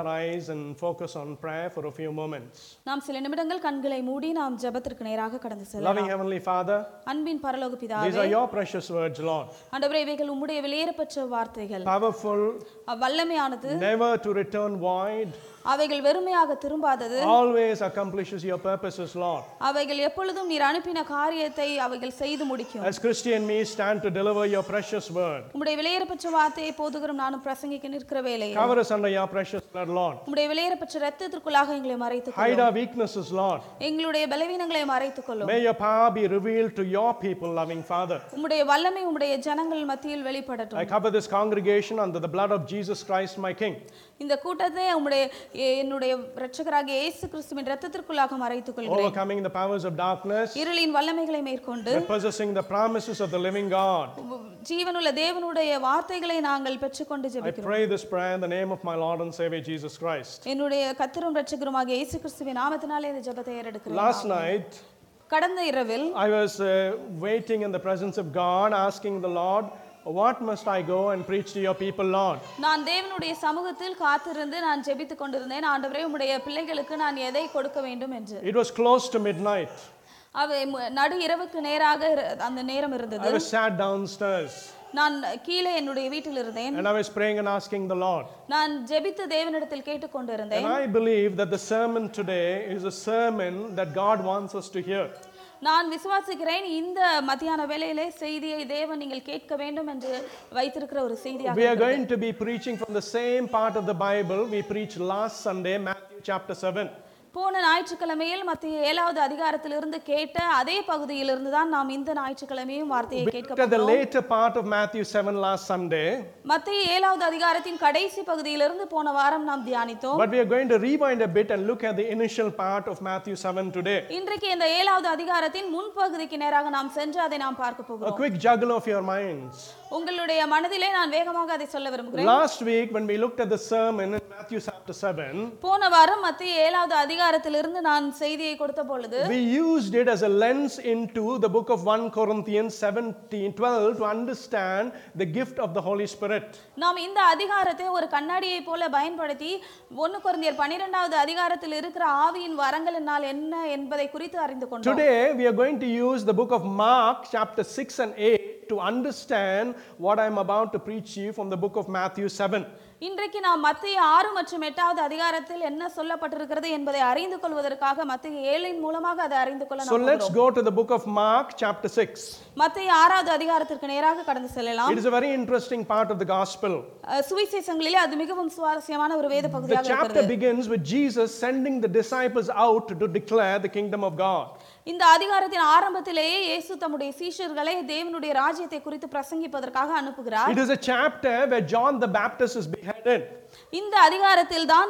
Let's close our eyes and focus on prayer for a few moments. நாம் சில நிமிடங்கள் கண்களை மூடி நாம் ஜெபத்திற்கு நேராக கடந்து செல்லலாம் Loving Heavenly Father, அன்பின் பரலோக these பிதாவே are your precious words, Lord. ஆண்டவரே இவைகள் உம்முடைய வெளியேறப்பெற்ற வார்த்தைகள் Powerful, வல்லமையானது never to return void, அவைகள் வெறுமையாக திரும்பாதது always accomplishes your purposes, Lord. அவைகள் எப்பொழுதும் நீர் அனுப்பின காரியத்தை அவைகள் செய்து முடிக்கும் As Christian me stand to deliver your precious word. உம்முடைய வெளியேறப்பெற்ற வார்த்தையை போதுகிறோம் நானும் பிரசங்கிக்க நிற்கிற வேலையை Cover us under your precious blood, Lord. உம்முடைய வெளியேறப்பெற்ற ரத்தத்திற்குள்ளாக எங்களை மறைத்துக் Hide கொள்ளும் our weaknesses, Lord. எங்களுடைய பலவீனங்களை மறைத்துக் கொள்ளும் May your power be revealed to your people, loving Father. உம்முடைய வல்லமை உம்முடைய ஜனங்கள் மத்தியில் வெளிப்படட்டும் I cover this congregation under the blood of Jesus Christ, my King. இந்த கூட்டத்தை உம்முடைய என்னுடைய இரட்சகராகிய இயேசு கிறிஸ்துவின் ரத்தத்திற்குள்ளாக மறைத்துக் கொள்கிறேன் Overcoming the powers of darkness, இருளின் வல்லமைகளை மேற்கொண்டு possessing the promises of the living God. ஜீவனுள்ள தேவனுடைய வார்த்தைகளை நாங்கள் பெற்றுக்கொண்டு I ஜெபிக்கிறோம் pray this prayer in the name of my Lord and Savior Jesus Christ. என்னுடைய கத்தரும் இரட்சகருமாகிய இயேசு கிறிஸ்துவின் நாமத்தினாலே இந்த ஜெபத்தை ஏறெடுக்கிறேன் Last night, கடந்த இரவில் I was uh, waiting in the presence of God, asking the Lord, What must I go and preach to your people, Lord? நான் தேவனுடைய சமூகத்தில் காத்திருந்து நான் ஜெபித்துக் கொண்டிருந்தேன் ஆண்டவரே உம்முடைய பிள்ளைகளுக்கு நான் எதை கொடுக்க வேண்டும் என்று It was close to midnight. அவை மு- நடு இரவுக்கு நேராக இரு- அந்த நேரம் இருந்தது I was sat downstairs நான் கீழே என்னுடைய வீட்டில் இருந்தேன் and I was praying and asking the Lord. நான் ஜெபித்து தேவனிடத்தில் கேட்டுக்கொண்டிருந்தேன் And I believe that the sermon today is a sermon that God wants us to hear. நான் விசுவாசிக்கிறேன் இந்த மத்தியான வேளையிலே செய்தியை தேவன் நீங்கள் கேட்க வேண்டும் என்று வைத்திருக்கிற ஒரு செய்தியாக We are going to be preaching from the same part of the Bible we preached last Sunday, Matthew chapter 7. போன ஞாயிற்றுக்கிழமையில் மத்திய ஏழாவது அதிகாரத்திலிருந்து கேட்ட அதே பகுதியிலிருந்து தான் நாம் இந்த ஞாயிற்றுக்கிழமையும் வார்த்தையை கேட்க the later part of Matthew 7 last Sunday, மத்திய ஏழாவது அதிகாரத்தின் கடைசி பகுதியிலிருந்து போன வாரம் நாம் தியானித்தோம் but we are going to rewind a bit and look at the initial part of Matthew 7 today. இன்றைக்கு இந்த ஏழாவது அதிகாரத்தின் முன்பகுதிக்கு நேராக நாம் சென்று அதை நாம் பார்க்க A போகிறோம் quick juggle of your minds. உங்களுடைய மனதிலே நான் வேகமாக அதை சொல்ல விரும்புகிறேன் Last week, when we looked at the sermon in Matthew chapter 7, போன வாரம் மத்திய ஏழாவது அதிகாரத்திலிருந்து நான் செய்தியை கொடுத்த பொழுது we used it as a lens into the book of 1 Corinthians 17 12 to understand the gift of the Holy Spirit. நாம் இந்த அதிகாரத்தை ஒரு கண்ணாடியை போல பயன்படுத்தி ஒன்னு குறைந்தியர் பன்னிரெண்டாவது அதிகாரத்தில் இருக்கிற ஆவியின் வரங்கள் என்னால் என்ன என்பதை குறித்து அறிந்து கொண்டோம் Today, we are going to use the book of Mark, chapter 6 and 8, to understand what I am about to preach to you from the book of Matthew 7. இன்றைக்கு நாம் மத்திய ஆறு மற்றும் எட்டாவது அதிகாரத்தில் என்ன சொல்லப்பட்டிருக்கிறது என்பதை அறிந்து கொள்வதற்காக மத்திய ஏழின் மூலமாக அதை அறிந்து கொள்ள So நாம் let's go to the book of Mark, chapter 6. மத்திய ஆறாவது அதிகாரத்திற்கு நேராக கடந்து செல்லலாம் It is a very interesting part of the gospel. அஹ், சுவிசேஷங்களிலே அது மிகவும் சுவாரஸ்யமான ஒரு வேத The பகுதியாக chapter இருக்கிறது begins with Jesus sending the disciples out to declare the kingdom of God. இந்த அதிகாரத்தின் ஆரம்பத்திலேயே இயேசு தம்முடைய சீஷர்களை தேவனுடைய ராஜ்யத்தை குறித்து பிரசங்கிப்பதற்காக அனுப்புகிறார் It is a chapter where John the Baptist is beheaded. இந்த அதிகாரத்தில் தான்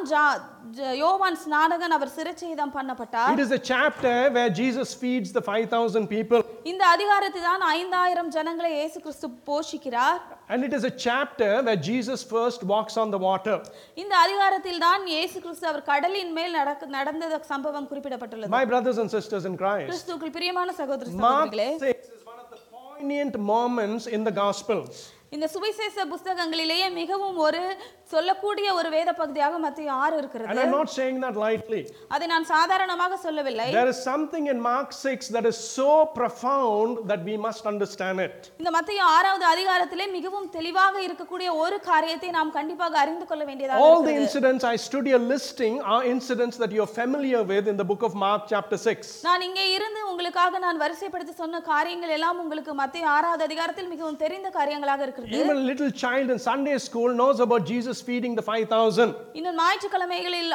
யோவான் ஸ்நானகன் அவர் சிரச்சேதம் பண்ணப்பட்டார் It is a chapter where Jesus feeds the 5,000 people. இந்த அதிகாரத்தில் தான் ஐந்தாயிரம் ஜனங்களை இயேசு கிறிஸ்து போஷிக்கிறார் And it is a chapter where Jesus first walks on the water. இந்த அதிகாரத்தில் தான் இயேசு கிறிஸ்து அவர் கடலின் மேல் நடந்த சம்பவம் குறிப்பிடப்பட்டுள்ளது My brothers and sisters in Christ, கிறிஸ்துவுக்குள் பிரியமான சகோதர சகோதரிகளே 6 is one of the poignant moments in the Gospels. இந்த சுவிசேஷ புஸ்தகங்களிலேயே மிகவும் ஒரு சொல்லக்கூடிய ஒரு வேத பகுதியாக மத்திய ஆறு And இருக்கிறது I'm not saying that lightly. அதை நான் சாதாரணமாக சொல்லவில்லை There is something in Mark 6 that is so profound that we must understand it. இந்த மத்திய ஆறாவது அதிகாரத்திலே மிகவும் தெளிவாக இருக்கக்கூடிய ஒரு காரியத்தை நாம் கண்டிப்பாக அறிந்து கொள்ள வேண்டியதாக All the இருக்கிறது. incidents I stood here listing are incidents that you're familiar with in the book of Mark, chapter 6. நான் இங்கே இருந்து உங்களுக்காக நான் வரிசைப்படுத்தி சொன்ன காரியங்கள் எல்லாம் உங்களுக்கு மத்திய ஆறாவது அதிகாரத்தில் மிகவும் தெரிந்த காரியங்களாக இருக்கிறது Even a little child in Sunday school knows about Jesus feeding the 5,000. இன்னும் ஞாயிற்றுக்கிழமைகளில்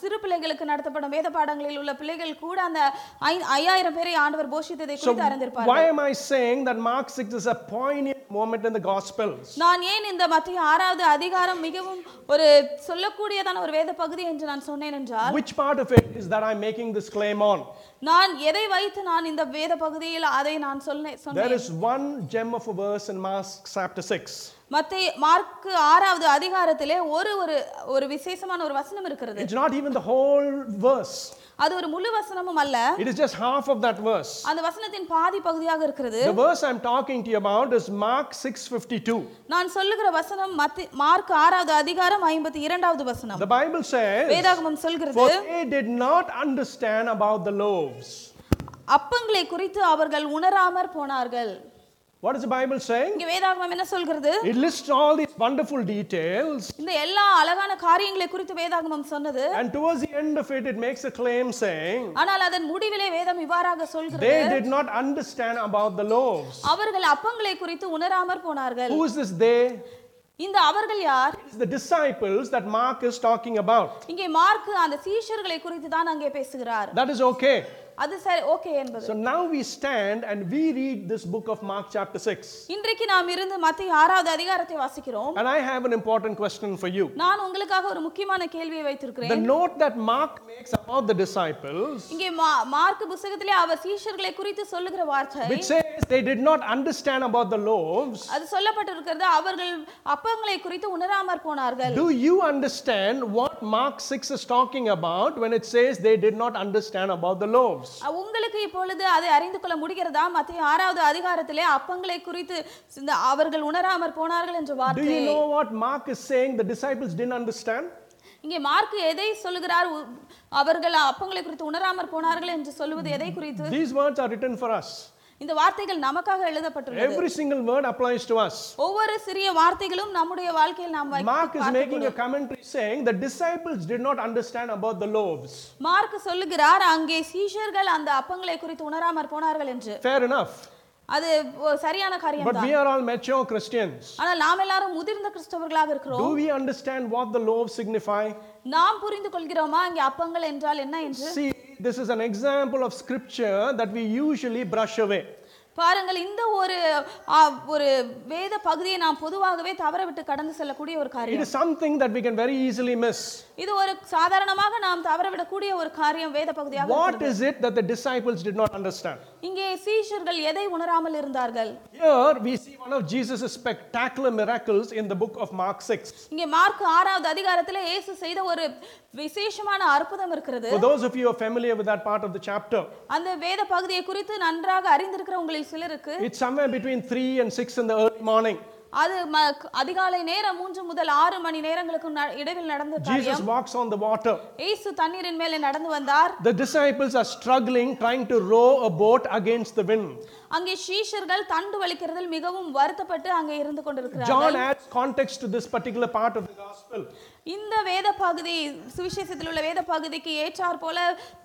சிறு பிள்ளைகளுக்கு நடத்தப்படும் வேத பாடங்களில் உள்ள பிள்ளைகள் கூட அந்த ஐ- ஐயாயிரம் பேரை ஆண்டவர் போஷித்ததை குறித்து அறிந்திருப்பார்கள் why am I saying that Mark 6 is a poignant moment in the Gospels? நான் ஏன் இந்த மத்திய ஆறாவது அதிகாரம் மிகவும் ஒரு சொல்லக்கூடியதான ஒரு வேத பகுதி என்று நான் சொன்னேன் என்றால் Which part of it is that I'm making this claim on? நான் எதை வைத்து நான் இந்த வேத பகுதியில் அதை நான் சொன்னேன் There is one gem of a verse in Mark chapter 6. மத்திய மார்க்கு ஆறாவது அதிகாரத்திலே ஒரு ஒரு ஒரு விசேஷமான ஒரு வசனம் இருக்கிறது It's not even the whole verse, அது ஒரு முழு வசனமும் அல்ல it is just half of that verse. அந்த வசனத்தின் பாதி பகுதியாக இருக்கிறது The verse I'm talking to you about is Mark 6:52. நான் சொல்லுகிற வசனம் மார்க் ஆறாவது அதிகாரம் ஐம்பத்தி இரண்டாவது வசனம் The Bible says, For they did not understand about the loaves. அப்பங்களை குறித்து அவர்கள் உணராமற் போனார்கள் What is the Bible saying? இங்க வேதாகமம் என்ன சொல்கிறது It lists all these wonderful details, இந்த எல்லா அழகான காரியங்களை குறித்து வேதாகமம் சொன்னது and towards the end of it, it makes a claim saying, ஆனால் அதன் முடிவிலே வேதம் இவ்வாறாக சொல்கிறது They did not understand about the loaves. அவர்கள் அப்பங்களை குறித்து உணராமற் போனார்கள் Who is this they? இந்த அவர்கள் யார் It's the disciples that Mark is talking about. இங்கே மார்க் அந்த சீஷர்களை குறித்து தான் அங்கே பேசுகிறார் That is okay. அது சரி ஓகே என்பது So now we stand and we read this book of Mark, chapter 6. இன்றைக்கு நாம் இருந்து மத்திய ஆறாவது அதிகாரத்தை வாசிக்கிறோம் And I have an important question for you. நான் உங்களுக்காக ஒரு முக்கியமான கேள்வியை The வைத்திருக்கிறேன் note that Mark makes about the disciples, இங்கே மா- மார்க் புஸ்தகத்திலே அவர் சீஷர்களை குறித்து சொல்லுகிற வார்த்தை which says they did not understand about the loaves, அது சொல்லப்பட்டிருக்கிறது அவர்கள் அப்பங்களை குறித்து உணராமற் போனார்கள் do you understand what Mark 6 is talking about when it says they did not understand about the loaves? உங்களுக்கு இப்பொழுது அதை அறிந்து கொள்ள முடிகிறதா? மத்திய ஆறாவது அதிகாரத்திலே அப்பங்களை குறித்து இந்த அவர்கள் உணராமற் போனார்கள் என்ற Do வார்த்தை. you know what Mark is saying? The disciples didn't understand? இங்கே மார்க் எதை சொல்லுகிறார்? உ- அவர்கள் அப்பங்களை குறித்து உணராமற் போனார்கள் என்று சொல்லுவது எதை குறித்து? These words are written for us. இந்த வார்த்தைகள் நமக்காக எழுதப்பட்டுள்ளது Every single word applies to us. ஒவ்வொரு சிறிய வார்த்தைகளும் நம்முடைய வாழ்க்கையில் நாம் Mark is பார்த்துக் making a commentary saying the disciples did not understand about the loaves. Mark சொல்லுகிறார் அங்கே சீஷர்கள் அந்த அப்பங்களை குறித்து உணராமற் போனார்கள் என்று Fair enough. அது சரியான காரியம் But we are all mature Christians. ஆனால் நாம் எல்லாரும் முதிர்ந்த கிறிஸ்தவர்களாக இருக்கிறோம் Do we understand what the loaves signify? நாம் புரிந்து கொள்கிறோமா இங்கே அப்பங்கள் என்றால் என்ன என்று See, this is an example of scripture that we usually brush away. பாருங்கள் இந்த ஒரு ஆ, ஒரு வேத பகுதியை நாம் பொதுவாகவே தவற விட்டு கடந்து செல்லக்கூடிய ஒரு It காரியம் is something that we can very easily miss. இது ஒரு சாதாரணமாக நாம் தவறவிடக்கூடிய ஒரு காரியம் வேத பகுதியாக What இருக்கிறது. is it that the disciples did not understand? இங்கே சீஷர்கள் எதை உணராமல் இருந்தார்கள் Here we see one of Jesus' spectacular miracles in the book of Mark 6. இங்கே மார்க் ஆறாவது அதிகாரத்திலே இயேசு செய்த ஒரு விசேஷமான அற்புதம் இருக்கிறது For those of you are familiar with that part of the chapter, அந்த வேத பகுதியை குறித்து நன்றாக அறிந்திருக்கிற உங்களில் சிலருக்கு it's somewhere between 3 and 6 in the early morning. அது அதிகாலை நேரம் மூன்று முதல் ஆறு மணி நேரங்களுக்கு இடைவில் நடந்த Jesus காரியம் walks on the water. இயேசு தண்ணீரின் மேலே நடந்து வந்தார் The disciples are struggling, trying to row a boat against the wind. அங்கே சீஷர்கள் தண்டு வலிக்கிறதில் மிகவும் வருத்தப்பட்டு அங்கே இருந்து கொண்டிருக்கிறார்கள் John adds context to this particular part of the gospel. இந்த வேத பகுதி சுவிசேஷத்தில் உள்ள வேத பகுதிக்கு ஏற்றார் போல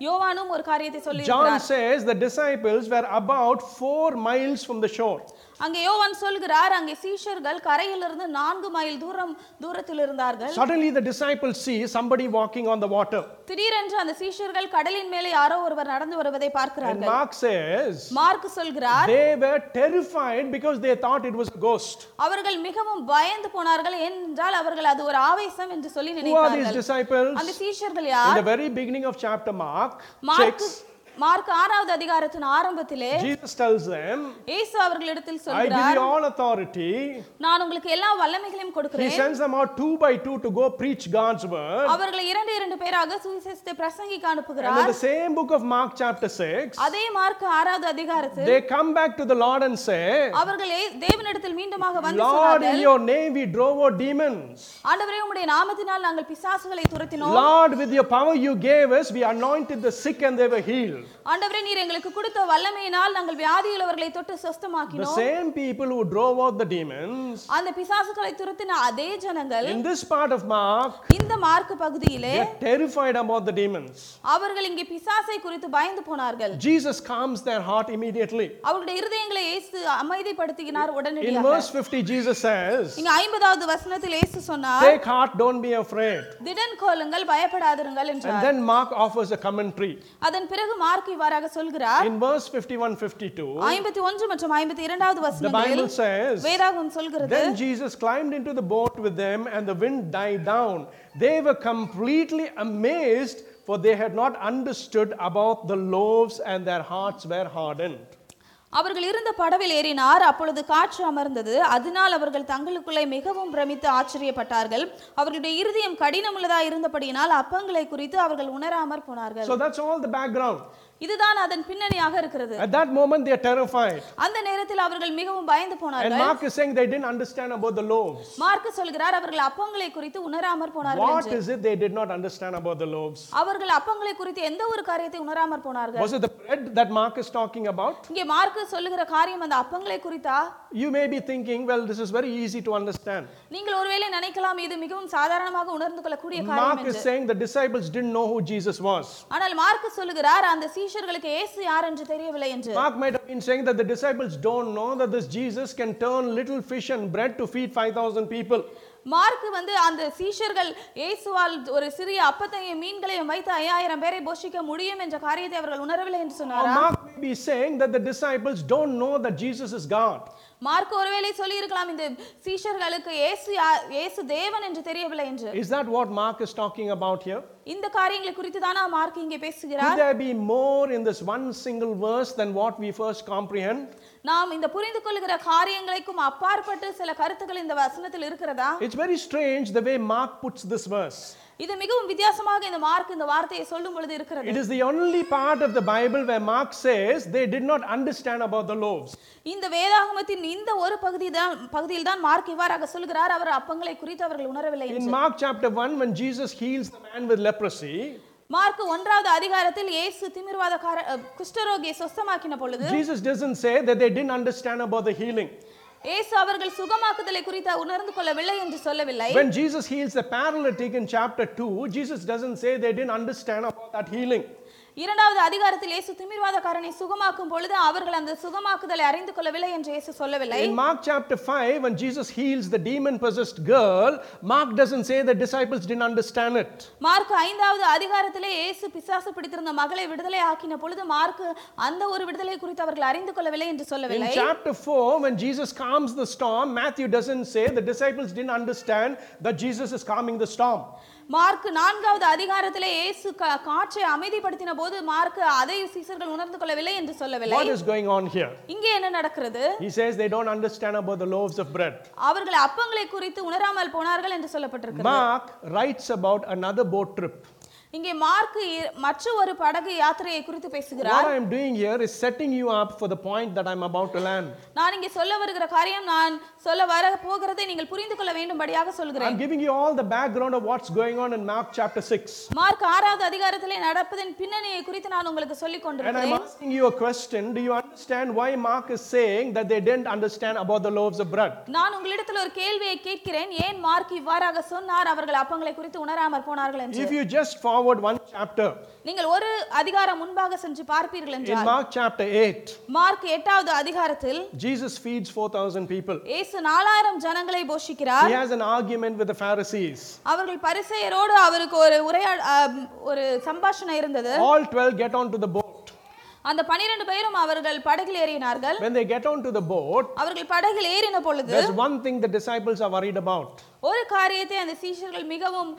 யோவானும் ஒரு காரியத்தை சொல்லி John says the disciples were about four miles from the shore. அங்கே யோவான் சொல்கிறார் அங்கே சீஷர்கள் கரையிலிருந்து நான்கு மைல் தூரம் தூரத்தில் இருந்தார்கள் Suddenly, the disciples see somebody walking on the water. திடீரென்று அந்த சீஷர்கள் கடலின் மேலே யாரோ ஒருவர் நடந்து வருவதை And பார்க்கிறார்கள் Mark says மார்க் சொல்கிறார் they were terrified because they thought it was a ghost. அவர்கள் மிகவும் பயந்து போனார்கள் ஏனென்றால் அவர்கள் அது ஒரு ஆவேசம் என்று சொல்லி நினைத்தார்கள்? அந்த சீஷர்கள் In யார் the very beginning of chapter Mark 6, Mark ஆறாவது அதிகாரத்தின் ஆரம்பத்திலே Jesus tells them, இயேசு அவர்களிடத்தில் I give சொல்கிறார் you all authority. நான் உங்களுக்கு எல்லா வல்லமைகளையும் He கொடுக்கிறேன் sends them out two by two to go preach God's word. அவர்களை இரண்டு இரண்டு பேராக சுவிசேஷத்தை பிரசங்கிக்க And in அனுப்புகிறார் the same book of Mark, chapter 6, அதே மார்க் ஆறாவது அதிகாரத்தில் they come back to the Lord and say, அவர்கள் தேவனிடத்தில் மீண்டுமாக வந்து Lord, in சொன்னார்கள் your name we drove out demons. ஆண்டவரே உம்முடைய நாமத்தினால் நாங்கள் பிசாசுகளை துரத்தினோம் Lord, with your power you gave us, we anointed the sick and they were healed. ஆண்டவரே நீர் எங்களுக்கு கொடுத்த வல்லமையினால் நாங்கள் வியாதியுள்ளவர்களை தொட்டு The சொஸ்தமாக்கினோம் same people who drove out the demons, அந்த பிசாசுகளை துரத்தின அதே ஜனங்கள் in this part of Mark, இந்த மார்க் பகுதியிலே terrified about the demons. அவர்கள் இங்கே பிசாசை குறித்து பயந்து போனார்கள் Jesus calms their heart immediately. அவருடைய இருதயங்களை இயேசு அமைதிப்படுத்தினார் In உடனடியாக verse 50, Jesus says, இங்க ஐம்பதாவது வசனத்தில் இயேசு சொன்னார் Take heart, don't be afraid. திடன் கொள்ளுங்கள் பயப்படாதிருங்கள் And என்றார் then Mark offers a commentary. அதன் பிறகு மார்க் இவ்வாறாக சொல்கிறார் In verse 51 52, ஐம்பத்தி ஒன்று மற்றும் ஐம்பத்தி இரண்டாவது the வசனங்களில் Bible says, வேதாகம் சொல்கிறது Then Jesus climbed into the boat with them, and the wind died down. They were completely amazed for they had not understood about the loaves and their hearts were hardened. அவர்கள் இருந்த படவில் ஏறினார். அப்பொழுது காற்று அமர்ந்தது. அதனால் அவர்கள் தங்களுக்குள்ளே மிகவும் பிரமித்து ஆச்சரியப்பட்டார்கள். அவர்களுடைய இருதயம் கடினமுள்ளதாக இருந்தபடியினால் அப்பங்களை குறித்து அவர்கள் உணராமற் போனார்கள். So that's all the background. இதுதான் அதன் பின்னணியாக இருக்கிறது At that moment, they are terrified. அந்த நேரத்தில் அவர்கள் மிகவும் பயந்து And போனார்கள் Mark is saying they didn't understand about the loaves. Mark சொல்கிறார் அவர்கள் அப்பங்களை குறித்து உணராமற் போனார்கள் What is it they did not understand about the loaves? அவர்கள் அப்பங்களை குறித்து எந்த ஒரு காரியத்தை உணராமற் போனார்கள் Was it the bread that Mark is talking about? இங்கே மார்க்கு சொல்லுகிற காரியம் அந்த அப்பங்களை குறித்தா You may be thinking, well, this is very easy to understand. நீங்கள் ஒருவேளை நினைக்கலாம் இது மிகவும் சாதாரணமாக உணர்ந்து கொள்ளக்கூடிய காரியம் Mark என்று is saying the disciples didn't know who Jesus was. ஆனால் மார்க்கு சொல்லுகிறார் அந்த சீஷர்களுக்கு இயேசு யார் என்று தெரியவில்லை என்று Mark might have been saying that the disciples don't know that this Jesus can turn little fish and bread to feed 5,000 people. Mark வந்து அந்த சீஷர்கள் இயேசுவால் ஒரு சிறிய அப்பத்தையும் மீன்களையும் வைத்து ஐயாயிரம் பேரை போஷிக்க முடியும் என்ற காரியத்தை அவர்கள் உணரவில்லை என்று சொன்னாரா Mark may be saying that the disciples don't know that Jesus is God. Mark ஒருவேளை சொல்லி இருக்கலாம் இந்த சீஷர்களுக்கு இயேசு இயேசு தேவன் என்று தெரியவில்லை என்று Is that what Mark is talking about here? இந்த காரியங்களை குறித்து தானா மார்க் இங்கே Could பேசுகிறார் there be more in this one single verse than what we first comprehend? நாம் இந்த புரிந்து கொள்கிற காரியங்களுக்கும் அப்பாற்பட்டு சில கருத்துக்கள் இந்த வசனத்தில் இருக்கிறதா It's very strange the way Mark puts this verse. இது மிகவும் வித்தியாசமாக இந்த மார்க் இந்த வார்த்தையை சொல்லும் பொழுது இருக்கிறது It is the only part of the Bible where Mark says they did not understand about the loaves. இந்த வேதாகமத்தின் இந்த ஒரு பகுதி தான் பகுதியில் தான் மார்க் இவ்வாறாக சொல்கிறார் அவர் அப்பங்களை குறித்து அவர்கள் உணரவில்லை In என்று Mark chapter 1, when Jesus heals the man with leprosy, Mark ஒன்றாவது அதிகாரத்தில் இயேசு திமிர்வாதக்கார குஷ்டரோகியை சொஸ்தமாக்கின பொழுது Jesus doesn't say that they didn't understand about the healing. இயேசு அவர்கள் சுகமாக்குதலை குறித்து உணர்ந்து கொள்ளவில்லை என்று சொல்லவில்லை When Jesus heals the paralytic in chapter 2, Jesus doesn't say they didn't understand about that healing. இரண்டாவது அதிகாரத்தில் இயேசு திமிர்வாதக்காரனை சுகமாக்கும் பொழுது அவர்கள் அந்த சுகமாக்குதலை அறிந்து கொள்ளவில்லை என்று இயேசு சொல்லவில்லை In Mark chapter 5, when Jesus heals the demon possessed girl, Mark doesn't say the disciples didn't understand it. Mark ஐந்தாவது அதிகாரத்திலே இயேசு பிசாசு பிடித்திருந்த மகளை விடுதலை ஆக்கின பொழுது மார்க் அந்த ஒரு விடுதலை குறித்து அவர்கள் அறிந்து கொள்ளவில்லை என்று In சொல்லவில்லை chapter 4, when Jesus calms the storm, Matthew doesn't say the disciples didn't understand that Jesus is calming the storm. Mark நான்காவது அதிகாரத்திலே இயேசு காற்றை அமைதிப்படுத்தின போது மார்க் அதை சீசர்கள் உணர்ந்து கொள்ளவில்லை என்று சொல்லவில்லை What is going on here? இங்கே என்ன நடக்கிறது He says they don't understand about the loaves of bread. அவர்கள் அப்பங்களை குறித்து உணராமல் போனார்கள் என்று சொல்லப்பட்டிருக்கிறது Mark writes about another boat trip. இங்கே மார்க் மற்ற ஒரு படகு யாத்திரையை குறித்து பேசுகிறார் What I am doing here is setting you up for the point that I'm about to land. நான் இங்கே சொல்ல வருகிற காரியம் நான் சொல்ல வர போகிறதை நீங்கள் புரிந்து கொள்ள வேண்டும்படியாக சொல்கிறேன் I'm giving you all the background of what's going on in Mark chapter 6. Mark ஆறாவது அதிகாரத்திலே நடப்பதன் பின்னணியை குறித்து நான் உங்களுக்கு சொல்லிக் And I'm கொண்டிருக்கிறேன் asking you a question. Do you understand why Mark is saying that they didn't understand about the loaves of bread? நான் உங்களிடத்தில் ஒரு கேள்வியை கேட்கிறேன் ஏன் மார்க் இவ்வாறாக சொன்னார் அவர்கள் அப்பங்களை குறித்து உணராமற் போனார்கள் என்று If you just forward one chapter, நீங்கள் ஒரு அதிகாரம் முன்பாக சென்று பார்ப்பீர்கள் in என்றால் Mark chapter 8, மார்க் எட்டாவது அதிகாரத்தில் Jesus feeds 4,000 people. இயேசு நாலாயிரம் ஜனங்களை போஷிக்கிறார் He has an argument with the Pharisees. அவர்கள் பரிசெயரோடு அவருக்கு ஒரு உரையா ஆம், ஒரு சம்பாஷணை இருந்தது All 12 get onto the boat. அந்த பனிரெண்டு பேரும் அவர்கள் படகில் ஏறினார்கள் When they get onto the boat, அவர்கள் படகில் ஏறின பொழுது there's one thing the disciples are worried about. ஒரு காரியத்தை அந்த சீஷர்கள் மிகவும்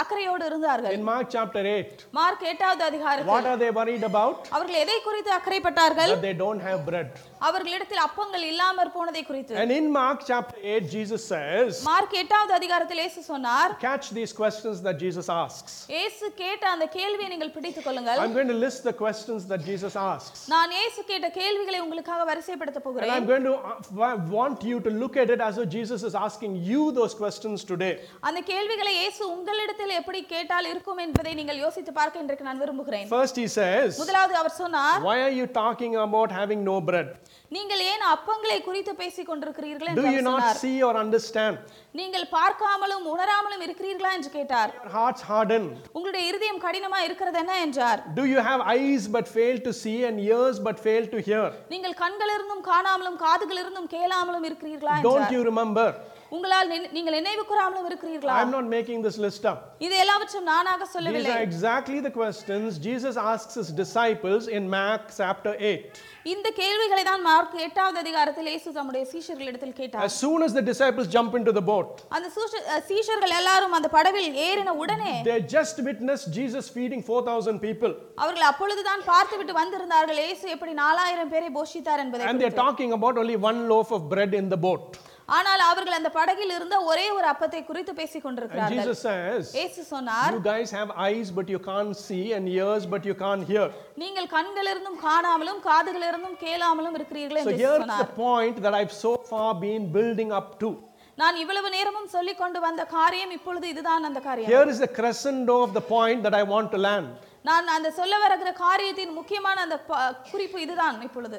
அக்கறையோடு இருந்தார்கள் In Mark chapter 8, மார்க் எட்டாவது அதிகாரத்தில் what are they worried about? அவர்கள் எதை குறித்து அக்கறைப்பட்டார்கள் That they don't have bread. அவர்களிடத்தில் அப்பங்கள் இல்லாமற் போனதை குறித்து And in Mark chapter 8, Jesus says, Mark எட்டாவது அதிகாரத்தில் இயேசு சொன்னார் Catch these questions that Jesus asks. இயேசு கேட்ட அந்த கேள்வியை நீங்கள் பிடித்துக் கொள்ளுங்கள் I'm going to list the questions that Jesus asks. நான் இயேசு கேட்ட கேள்விகளை உங்களுக்காக வரிசைப்படுத்த And போகிறேன் I'm going to uh, wa- want you to look at it as though Jesus is asking you those questions today. அந்த கேள்விகளை இயேசு உங்களிடத்தில் எப்படி கேட்டால் இருக்கும் என்பதை நீங்கள் யோசித்து பார்க்க இன்றைக்கு நான் விரும்புகிறேன் First, he says, முதலாவது அவர் சொன்னார் Why are you talking about having no bread? நீங்கள் ஏன் அப்பங்களை குறித்து பேசிக் கொண்டிருக்கிறீர்கள் Do என்று you our not see or understand? நீங்கள் பார்க்காமலும் உணராமலும் இருக்கிறீர்களா என்று கேட்டார் hearts hardened. உங்களுடைய இருதயம் கடினமா இருக்கிறது என்ன என்றார் Do you have eyes but fail to see and ears but fail to hear? நீங்கள் கண்கள் இருந்தும் காணாமலும் காதுகள் இருந்தும் கேளாமலும் இருக்கிறீர்களா Don't என்றார் you remember? உங்களால் நினை- நீங்கள் நினைவு கூறாமலும் இருக்கிறீர்களா I'm not making this list up. இது எல்லாவற்றும் நானாக These சொல்லவில்லை are exactly the questions Jesus asks his disciples in Mark chapter 8. இந்த கேள்விகளை தான் மார்க் எட்டாவது அதிகாரத்தில் இயேசு தம்முடைய சீஷர்களிடத்தில் கேட்டார் As soon as the disciples jump into the boat, அந்த சூஷ- அஹ் சீஷர்கள் எல்லாரும் அந்த படவில் ஏறின உடனே they just witnessed Jesus feeding 4,000 people. அவர்கள் அப்பொழுதுதான் பார்த்துவிட்டு வந்திருந்தார்கள் இயேசு எப்படி நாலாயிரம் பேரை போஷித்தார் என்பதை And they're talking about only one loaf of bread in the boat. ஆனால் அவர்கள் அந்த படகில் இருந்த ஒரே ஒரு அப்பத்தை குறித்து பேசிக் கொண்டிருக்கிறார்கள் Jesus says, இயேசு சொன்னார் You guys have eyes, but you can't see, and ears, but you can't hear. நீங்கள் கண்களிருந்தும் காணாமலும் காதுகளிருந்தும் கேளாமலும் இருக்கிறீர்கள் So என்று இயேசு here's சொன்னார் the point that I've so far been building up to. நான் இவ்வளவு நேரமும் சொல்லிக் கொண்டு வந்த காரியம் இப்பொழுது இதுதான் அந்த காரியம் Here is the crescendo of the point that I want to land. நான் அந்த சொல்ல வருகிற காரியத்தின் முக்கியமான அந்த குறிப்பு இதுதான் இப்பொழுது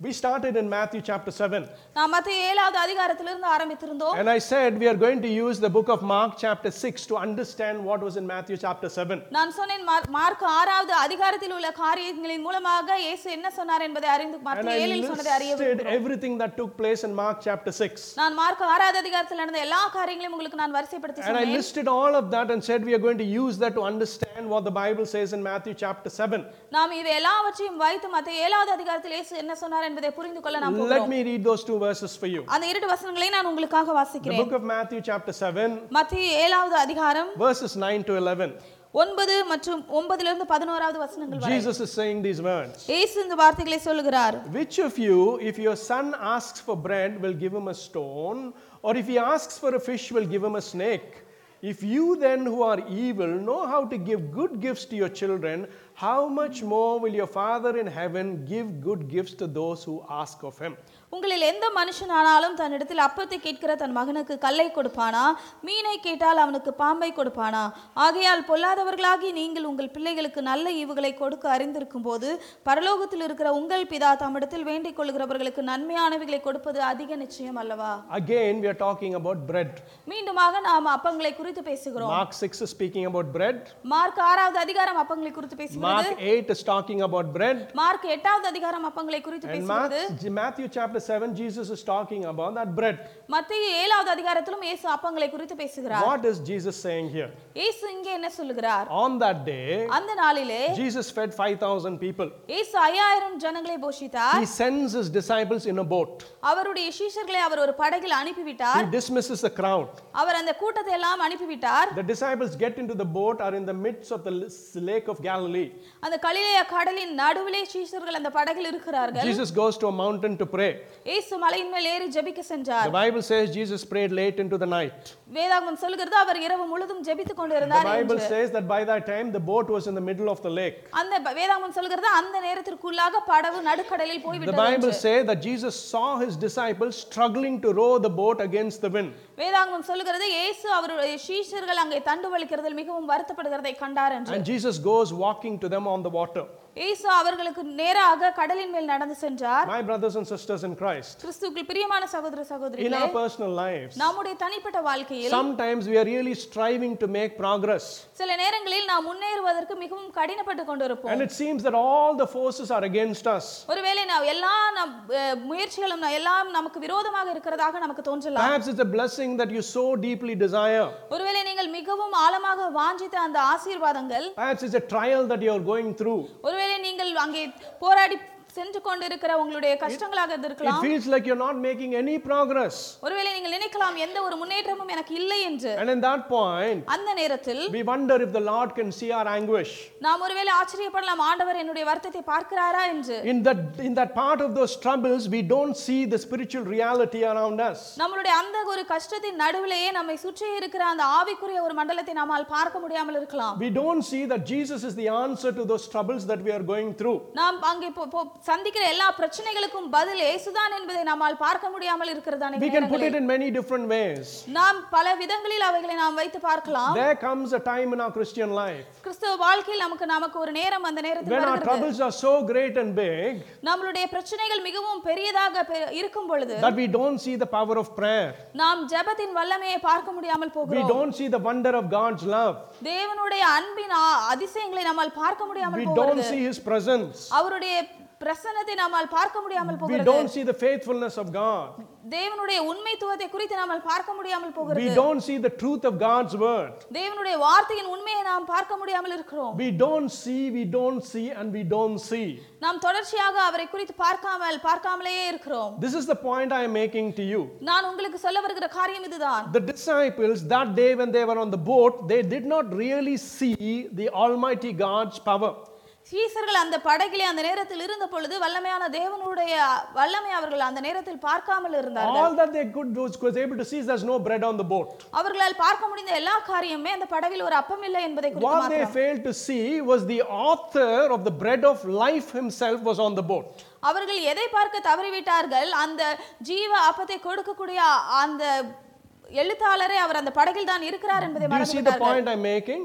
We started in Matthew chapter 7. நாம் மத்திய ஏழாவது அதிகாரத்திலிருந்து ஆரம்பித்திருந்தோம் And I said we are going to use the book of Mark chapter 6 to understand what was in Matthew chapter 7. நான் சொன்னேன் மார்- மார்க் ஆறாவது அதிகாரத்தில் உள்ள காரியங்களின் மூலமாக இயேசு என்ன சொன்னார் என்பதை அறிந்து And மத்திய I ஏழில் சொன்னதை அறிய listed விரும்புகிறோம். everything that took place in Mark chapter 6. நான் மார்க் ஆறாவது அதிகாரத்தில் நடந்த எல்லா காரியங்களையும் உங்களுக்கு நான் வரிசைப்படுத்தி And I சொன்னேன் listed all of that and said we are going to use that to understand what the Bible says in Matthew chapter 7. நாம் இவை எல்லாவற்றையும் வைத்து மத்திய ஏழாவது அதிகாரத்தில் இயேசு என்ன சொன்னார் என்பதை புரிந்து கொள்ள நாம் Let போகிறோம் me read those two verses for you. அந்த இரண்டு வசனங்களை நான் உங்களுக்காக The வாசிக்கிறேன் book of Matthew chapter 7, மத்திய ஏழாவது அதிகாரம் verses 9 to 11. ஒன்பது மற்றும் ஒன்பதிலிருந்து பதினோராவது வசனங்கள் வரை Jesus is saying these words. இயேசு இந்த வார்த்தைகளை சொல்லுகிறார் Which of you, if your son asks for bread, will give him a stone? Or if he asks for a fish, will give him a snake? If you then, who are evil, know how to give good gifts to your children, how much more will your Father in heaven give good gifts to those who ask of him? உங்களில் எந்த மனுஷனானாலும் தன்னிடத்தில் அப்பத்தை கேட்கிற தன் மகனுக்கு கல்லை கொடுப்பானா மீனை கேட்டால் அவனுக்கு பாம்பை கொடுப்பானா ஆகையால் பொல்லாதவர்களாகி நீங்கள் உங்கள் பிள்ளைகளுக்கு நல்ல ஈவுகளை கொடுக்க அறிந்திருக்கும் போது பரலோகத்தில் இருக்கிற உங்கள் பிதா தம்மிடத்தில் வேண்டிக் கொள்கிறவர்களுக்கு நன்மையானவைகளை கொடுப்பது அதிக நிச்சயம் அல்லவா Again, we are talking about bread. மீண்டுமாக நாம் அப்பங்களை குறித்து பேசுகிறோம் Mark 6 is speaking about bread. Mark ஆறாவது அதிகாரம் அப்பங்களை குறித்து பேசுகிறது Mark 8 is talking about bread. Mark எட்டாவது அதிகாரம் அப்பங்களை குறித்து And Mark, பேசுகிறது Matthew chapter 7, Jesus is talking about that bread. மத்திய ஏழாவது அதிகாரத்திலும் இயேசு அப்பங்களை குறித்து பேசுகிறார் What is Jesus saying here? இயேசு இங்கே என்ன சொல்லுகிறார் On that day, அந்த நாளிலே Jesus fed 5,000 people. இயேசு ஐயாயிரம் ஜனங்களை போஷித்தார் He sends his disciples in a boat. அவருடைய சீஷர்களை அவர் ஒரு படகில் அனுப்பிவிட்டார் He dismisses the crowd. அவர் அந்த கூட்டத்தை எல்லாம் அனுப்பிவிட்டார் The disciples get into the boat, are in the midst of the l- lake of Galilee. அந்த கலிலேய கடலின் நடுவிலே சீஷர்கள் அந்த படகில் இருக்கிறார்கள் Jesus goes to a mountain to pray. இயேசு மலையின் மேல் ஏறி ஜெபிக்க சென்றார் The Bible says Jesus prayed late into the night. வேதாகமம் சொல்கிறது அவர் இரவு முழுதும் ஜெபித்துக் The கொண்டிருந்தார் Bible என்று. says that by that time the boat was in the middle of the lake. அந்த வேதாகமம் சொல்கிறது அந்த நேரத்திற்குள்ளாக படகு நடுக்கடலில் The போய்விட்டது Bible என்று. says that Jesus saw his disciples struggling to row the boat against the wind. வேதாகமம் சொல்லுகிறது இயேசு அவருடைய சீஷர்கள் அங்கே தண்டு வலிக்கிறதில் மிகவும் வருத்தப்படுகிறதை கண்டார் என்று And Jesus goes walking to them on the water. இயேசு அவர்களுக்கு நேராக கடலின் மேல் நடந்து சென்றார் My brothers and sisters in Christ, கிறிஸ்துவுக்குள் பிரியமான சகோதர in சகோதரிகளே our personal lives, நம்முடைய தனிப்பட்ட வாழ்க்கையில் sometimes we are really striving to make progress. சில நேரங்களில் நாம் முன்னேறுவதற்கு மிகவும் கடினப்பட்டு கொண்டிருப்போம் And it seems that all the forces are against us. ஒருவேளை நாம் எல்லா நம் அஹ், முயற்சிகளும் ந- எல்லாம் நமக்கு விரோதமாக இருக்கிறதாக நமக்கு தோன்றலாம் Perhaps it's a blessing that you so deeply desire. ஒருவேளை நீங்கள் மிகவும் ஆழமாக வாஞ்சித்த அந்த ஆசீர்வாதங்கள் Perhaps it's a trial that you're going through. ஒருவேளை நீங்கள் அங்கே போராடி சென்று கொண்டிருக்கிற உங்களுடைய கஷ்டங்களாக இது It இருக்கலாம் feels like you're not making any progress. ஒருவேளை நீங்கள் நினைக்கலாம் எந்த ஒரு முன்னேற்றமும் எனக்கு இல்லை என்று And in that point, அந்த நேரத்தில் we wonder if the Lord can see our anguish. நாம் ஒருவேளை ஆச்சரியப்படலாம் ஆண்டவர் என்னுடைய வருத்தத்தை பார்க்கிறாரா என்று In that, in that part of those troubles, we don't see the spiritual reality around us. நம்மளுடைய அந்த ஒரு கஷ்டத்தின் நடுவிலேயே நம்மை சுற்றி இருக்கிற அந்த ஆவிக்குரிய ஒரு மண்டலத்தை நம்மால் பார்க்க முடியாமல் இருக்கலாம் We don't see that Jesus is the answer to those troubles that we are going through. நாம் அங்கே சந்திக்கிற எல்லா பிரச்சனைகளுக்கும் பதில் இயேசுதான் என்பதை நம்மால் பார்க்க முடியாமல் இருக்கிறதான We can put it in many different ways. நாம் பல விதங்களில் அவைகளை நாம் வைத்து பார்க்கலாம் There comes a time in our Christian life கிறிஸ்துவ வாழ்க்கையில் நமக்கு நமக்கு ஒரு நேரம் அந்த நேரத்தில் when our troubles are so great and big நம்மளுடைய பிரச்சனைகள் மிகவும் பெரியதாக இருக்கும் பொழுது that we don't see the power of prayer. நாம் ஜெபத்தின் வல்லமையை பார்க்க முடியாமல் We போகிறோம் don't see the wonder of God's love. தேவனுடைய அன்பின் அதிசயங்களை நம்மால் பார்க்க முடியாமல் We போகிறது don't see His presence. அவருடைய பிரசன்னத்தை நம்மால் பார்க்க முடியாமல் We போகிறது don't see the faithfulness of God. தேவனுடைய உண்மைத்துவத்தை குறித்து நம்மால் பார்க்க முடியாமல் We போகிறது don't see the truth of God's word. தேவனுடைய வார்த்தையின் உண்மையை நாம் பார்க்க முடியாமல் இருக்கிறோம் We don't see, we don't see, and we don't see. நாம் தொடர்ச்சியாக அவரை குறித்து பார்க்காமல் பார்க்காமலேயே இருக்கிறோம் This is the point I am making to you. நான் உங்களுக்கு சொல்ல வருகிற காரியம் இதுதான் The disciples, that day when they were on the boat, they did not really see the Almighty God's power. சீசர்கள் அந்த படகிலே அந்த நேரத்தில் இருந்த பொழுது வல்லமையான தேவனுடைய வல்லமை அவர்கள் அந்த நேரத்தில் பார்க்காமல் இருந்தார்கள் All that they could was, was able to see there's no bread on the boat. அவர்களால் பார்க்க முடிந்த எல்லா காரியமே அந்த படகில் ஒரு அப்பம் இல்லை என்பதை குறித்து What they failed to see was the author of the bread of life himself was on the boat. அவர்கள் எதை பார்க்க தவறிவிட்டார்கள் அந்த ஜீவ அப்பத்தை கொடுக்கக்கூடிய அந்த எழுத்தாளரே அவர் அந்த படகில் தான் இருக்கிறார் என்பதை மறந்து?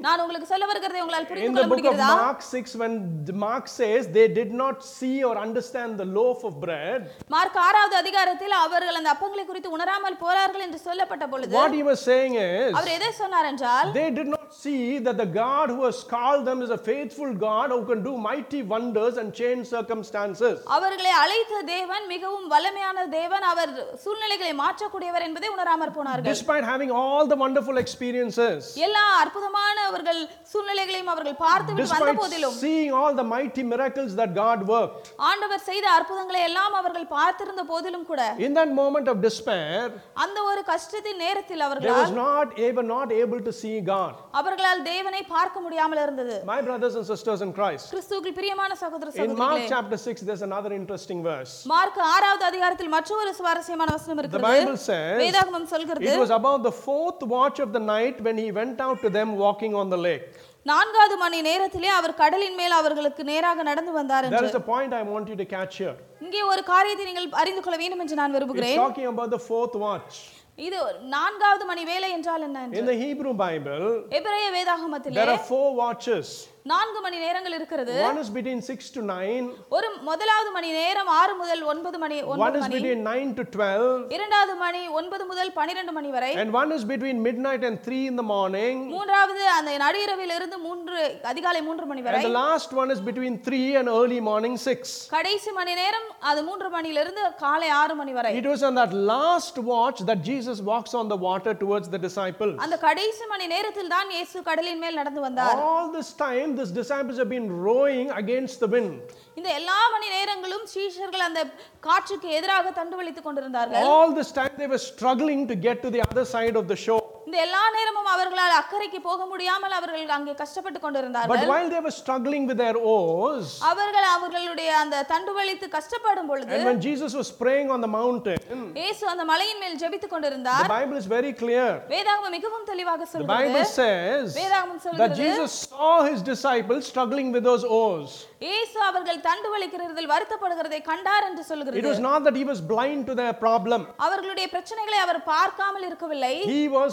நான் உங்களுக்கு சொல்ல வருகிறதை உங்களால் புரிந்து கொள்ள முடிகிறதா Mark 6, when Mark says they did not see or understand the loaf of bread, Mark ஆறாவது அதிகாரத்தில் அவர்கள் அந்த அப்பங்களை குறித்து உணராமல் போறார்கள் என்று சொல்லப்பட்ட பொழுது what he was saying is அவர் எதை சொன்னார் என்றால் they did not see that the God who has called them is a faithful God who can do mighty wonders and change circumstances. அவர்களை அழைத்த தேவன் மிகவும் வல்லமையான தேவன் அவர் சூழ்நிலைகளை மாற்றக்கூடியவர் என்பதை உணராமற் போனார்கள் Despite having all the wonderful experiences, எல்லா அற்புதமான அவர்கள் சூழ்நிலைகளையும் அவர்கள் பார்த்து விட்டு வந்த despite போதிலும் seeing all the mighty miracles that God worked, ஆண்டவர் செய்த அற்புதங்களை எல்லாம் அவர்கள் பார்த்திருந்த போதிலும் கூட in that moment of despair, அந்த ஒரு கஷ்டத்தின் நேரத்தில் they அவர்களால் was not able, not able to see God. அவர்களால் தேவனை பார்க்க முடியாமல் இருந்தது My brothers and sisters in Christ, கிறிஸ்துவுக்குள் பிரியமான சகோதர in Mark சகோதரிகளே chapter 6, there's another interesting verse. Mark ஆறாவது அதிகாரத்தில் மற்றொரு சுவாரஸ்யமான வசனம் The இருக்கிறது Bible says வேதாகமம் சொல்கிறது it was about the fourth watch of the night when he went out to them walking on the lake. நான்காவது மணி நேரத்திலே அவர் கடலின் மேல் அவர்களுக்கு நேராக நடந்து வந்தார் There என்று is a point I want you to catch here. இங்கே ஒரு காரியத்தை நீங்கள் அறிந்து கொள்ள வேண்டும் என்று நான் It's விரும்புகிறேன் talking about the fourth watch. இது நான்காவது மணி வேலை என்றால் என்ன என்று In the Hebrew Bible, எபிரேய வேதாகமத்திலே there are four watches. நான்கு மணி நேரங்கள் இருக்கிறது One is between 6 to 9, ஒரு முதலாவது மணி நேரம் ஆறு முதல் ஒன்பது மணி one ஒன்பது is between 9 to 12, இரண்டாவது மணி ஒன்பது முதல் பனிரெண்டு மணி வரை and one is between midnight and 3 in the morning, மூன்றாவது அந்த நடுஇரவில் இருந்து மூன்று அதிகாலை மூன்று மணி வரை and the last one is between 3 and early morning 6. கடைசி மணி நேரம் அது மூன்று மணியிலிருந்து காலை ஆறு மணி வரை It was on that last watch that Jesus walks on the water towards the disciples. அந்த கடைசி மணி நேரத்தில் தான் இயேசு கடலின் மேல் நடந்து வந்தார் All this time, these disciples have been rowing against the wind. இந்த எல்லா மணி நேரங்களும் சீஷர்கள் அந்த காற்றுக்கு எதிராக தண்டுவலித்துக் கொண்டிருந்தார்கள் All this time, they were struggling to get to the other side of the shore. இந்த எல்லா நேரமும் அவர்களால் அக்கறைக்கு போக முடியாமல் அவர்கள் அங்கே கஷ்டப்பட்டு But கொண்டிருந்தார்கள் while they were struggling with their oars, அவர்கள் அவர்களுடைய அந்த தண்டுவலித்து கஷ்டப்படும் பொழுது and when Jesus was praying on the mountain, இயேசு அந்த மலையின் மேல் ஜெபித்துக் the கொண்டிருந்தார் Bible is very clear. வேதாகமம் மிகவும் தெளிவாக The சொல்கிறது. Bible says வேதாகமம் that சொல்கிறது Jesus saw his disciples struggling with those oars. இயேசு அவர்கள் தண்டு வலிக்கிறதில் வருத்தப்படுகிறதை கண்டார் என்று It சொல்கிறது was not that he was blind to their problem, அவர்களுடைய பிரச்சனைகளை அவர் பார்க்காமல் இருக்கவில்லை. He was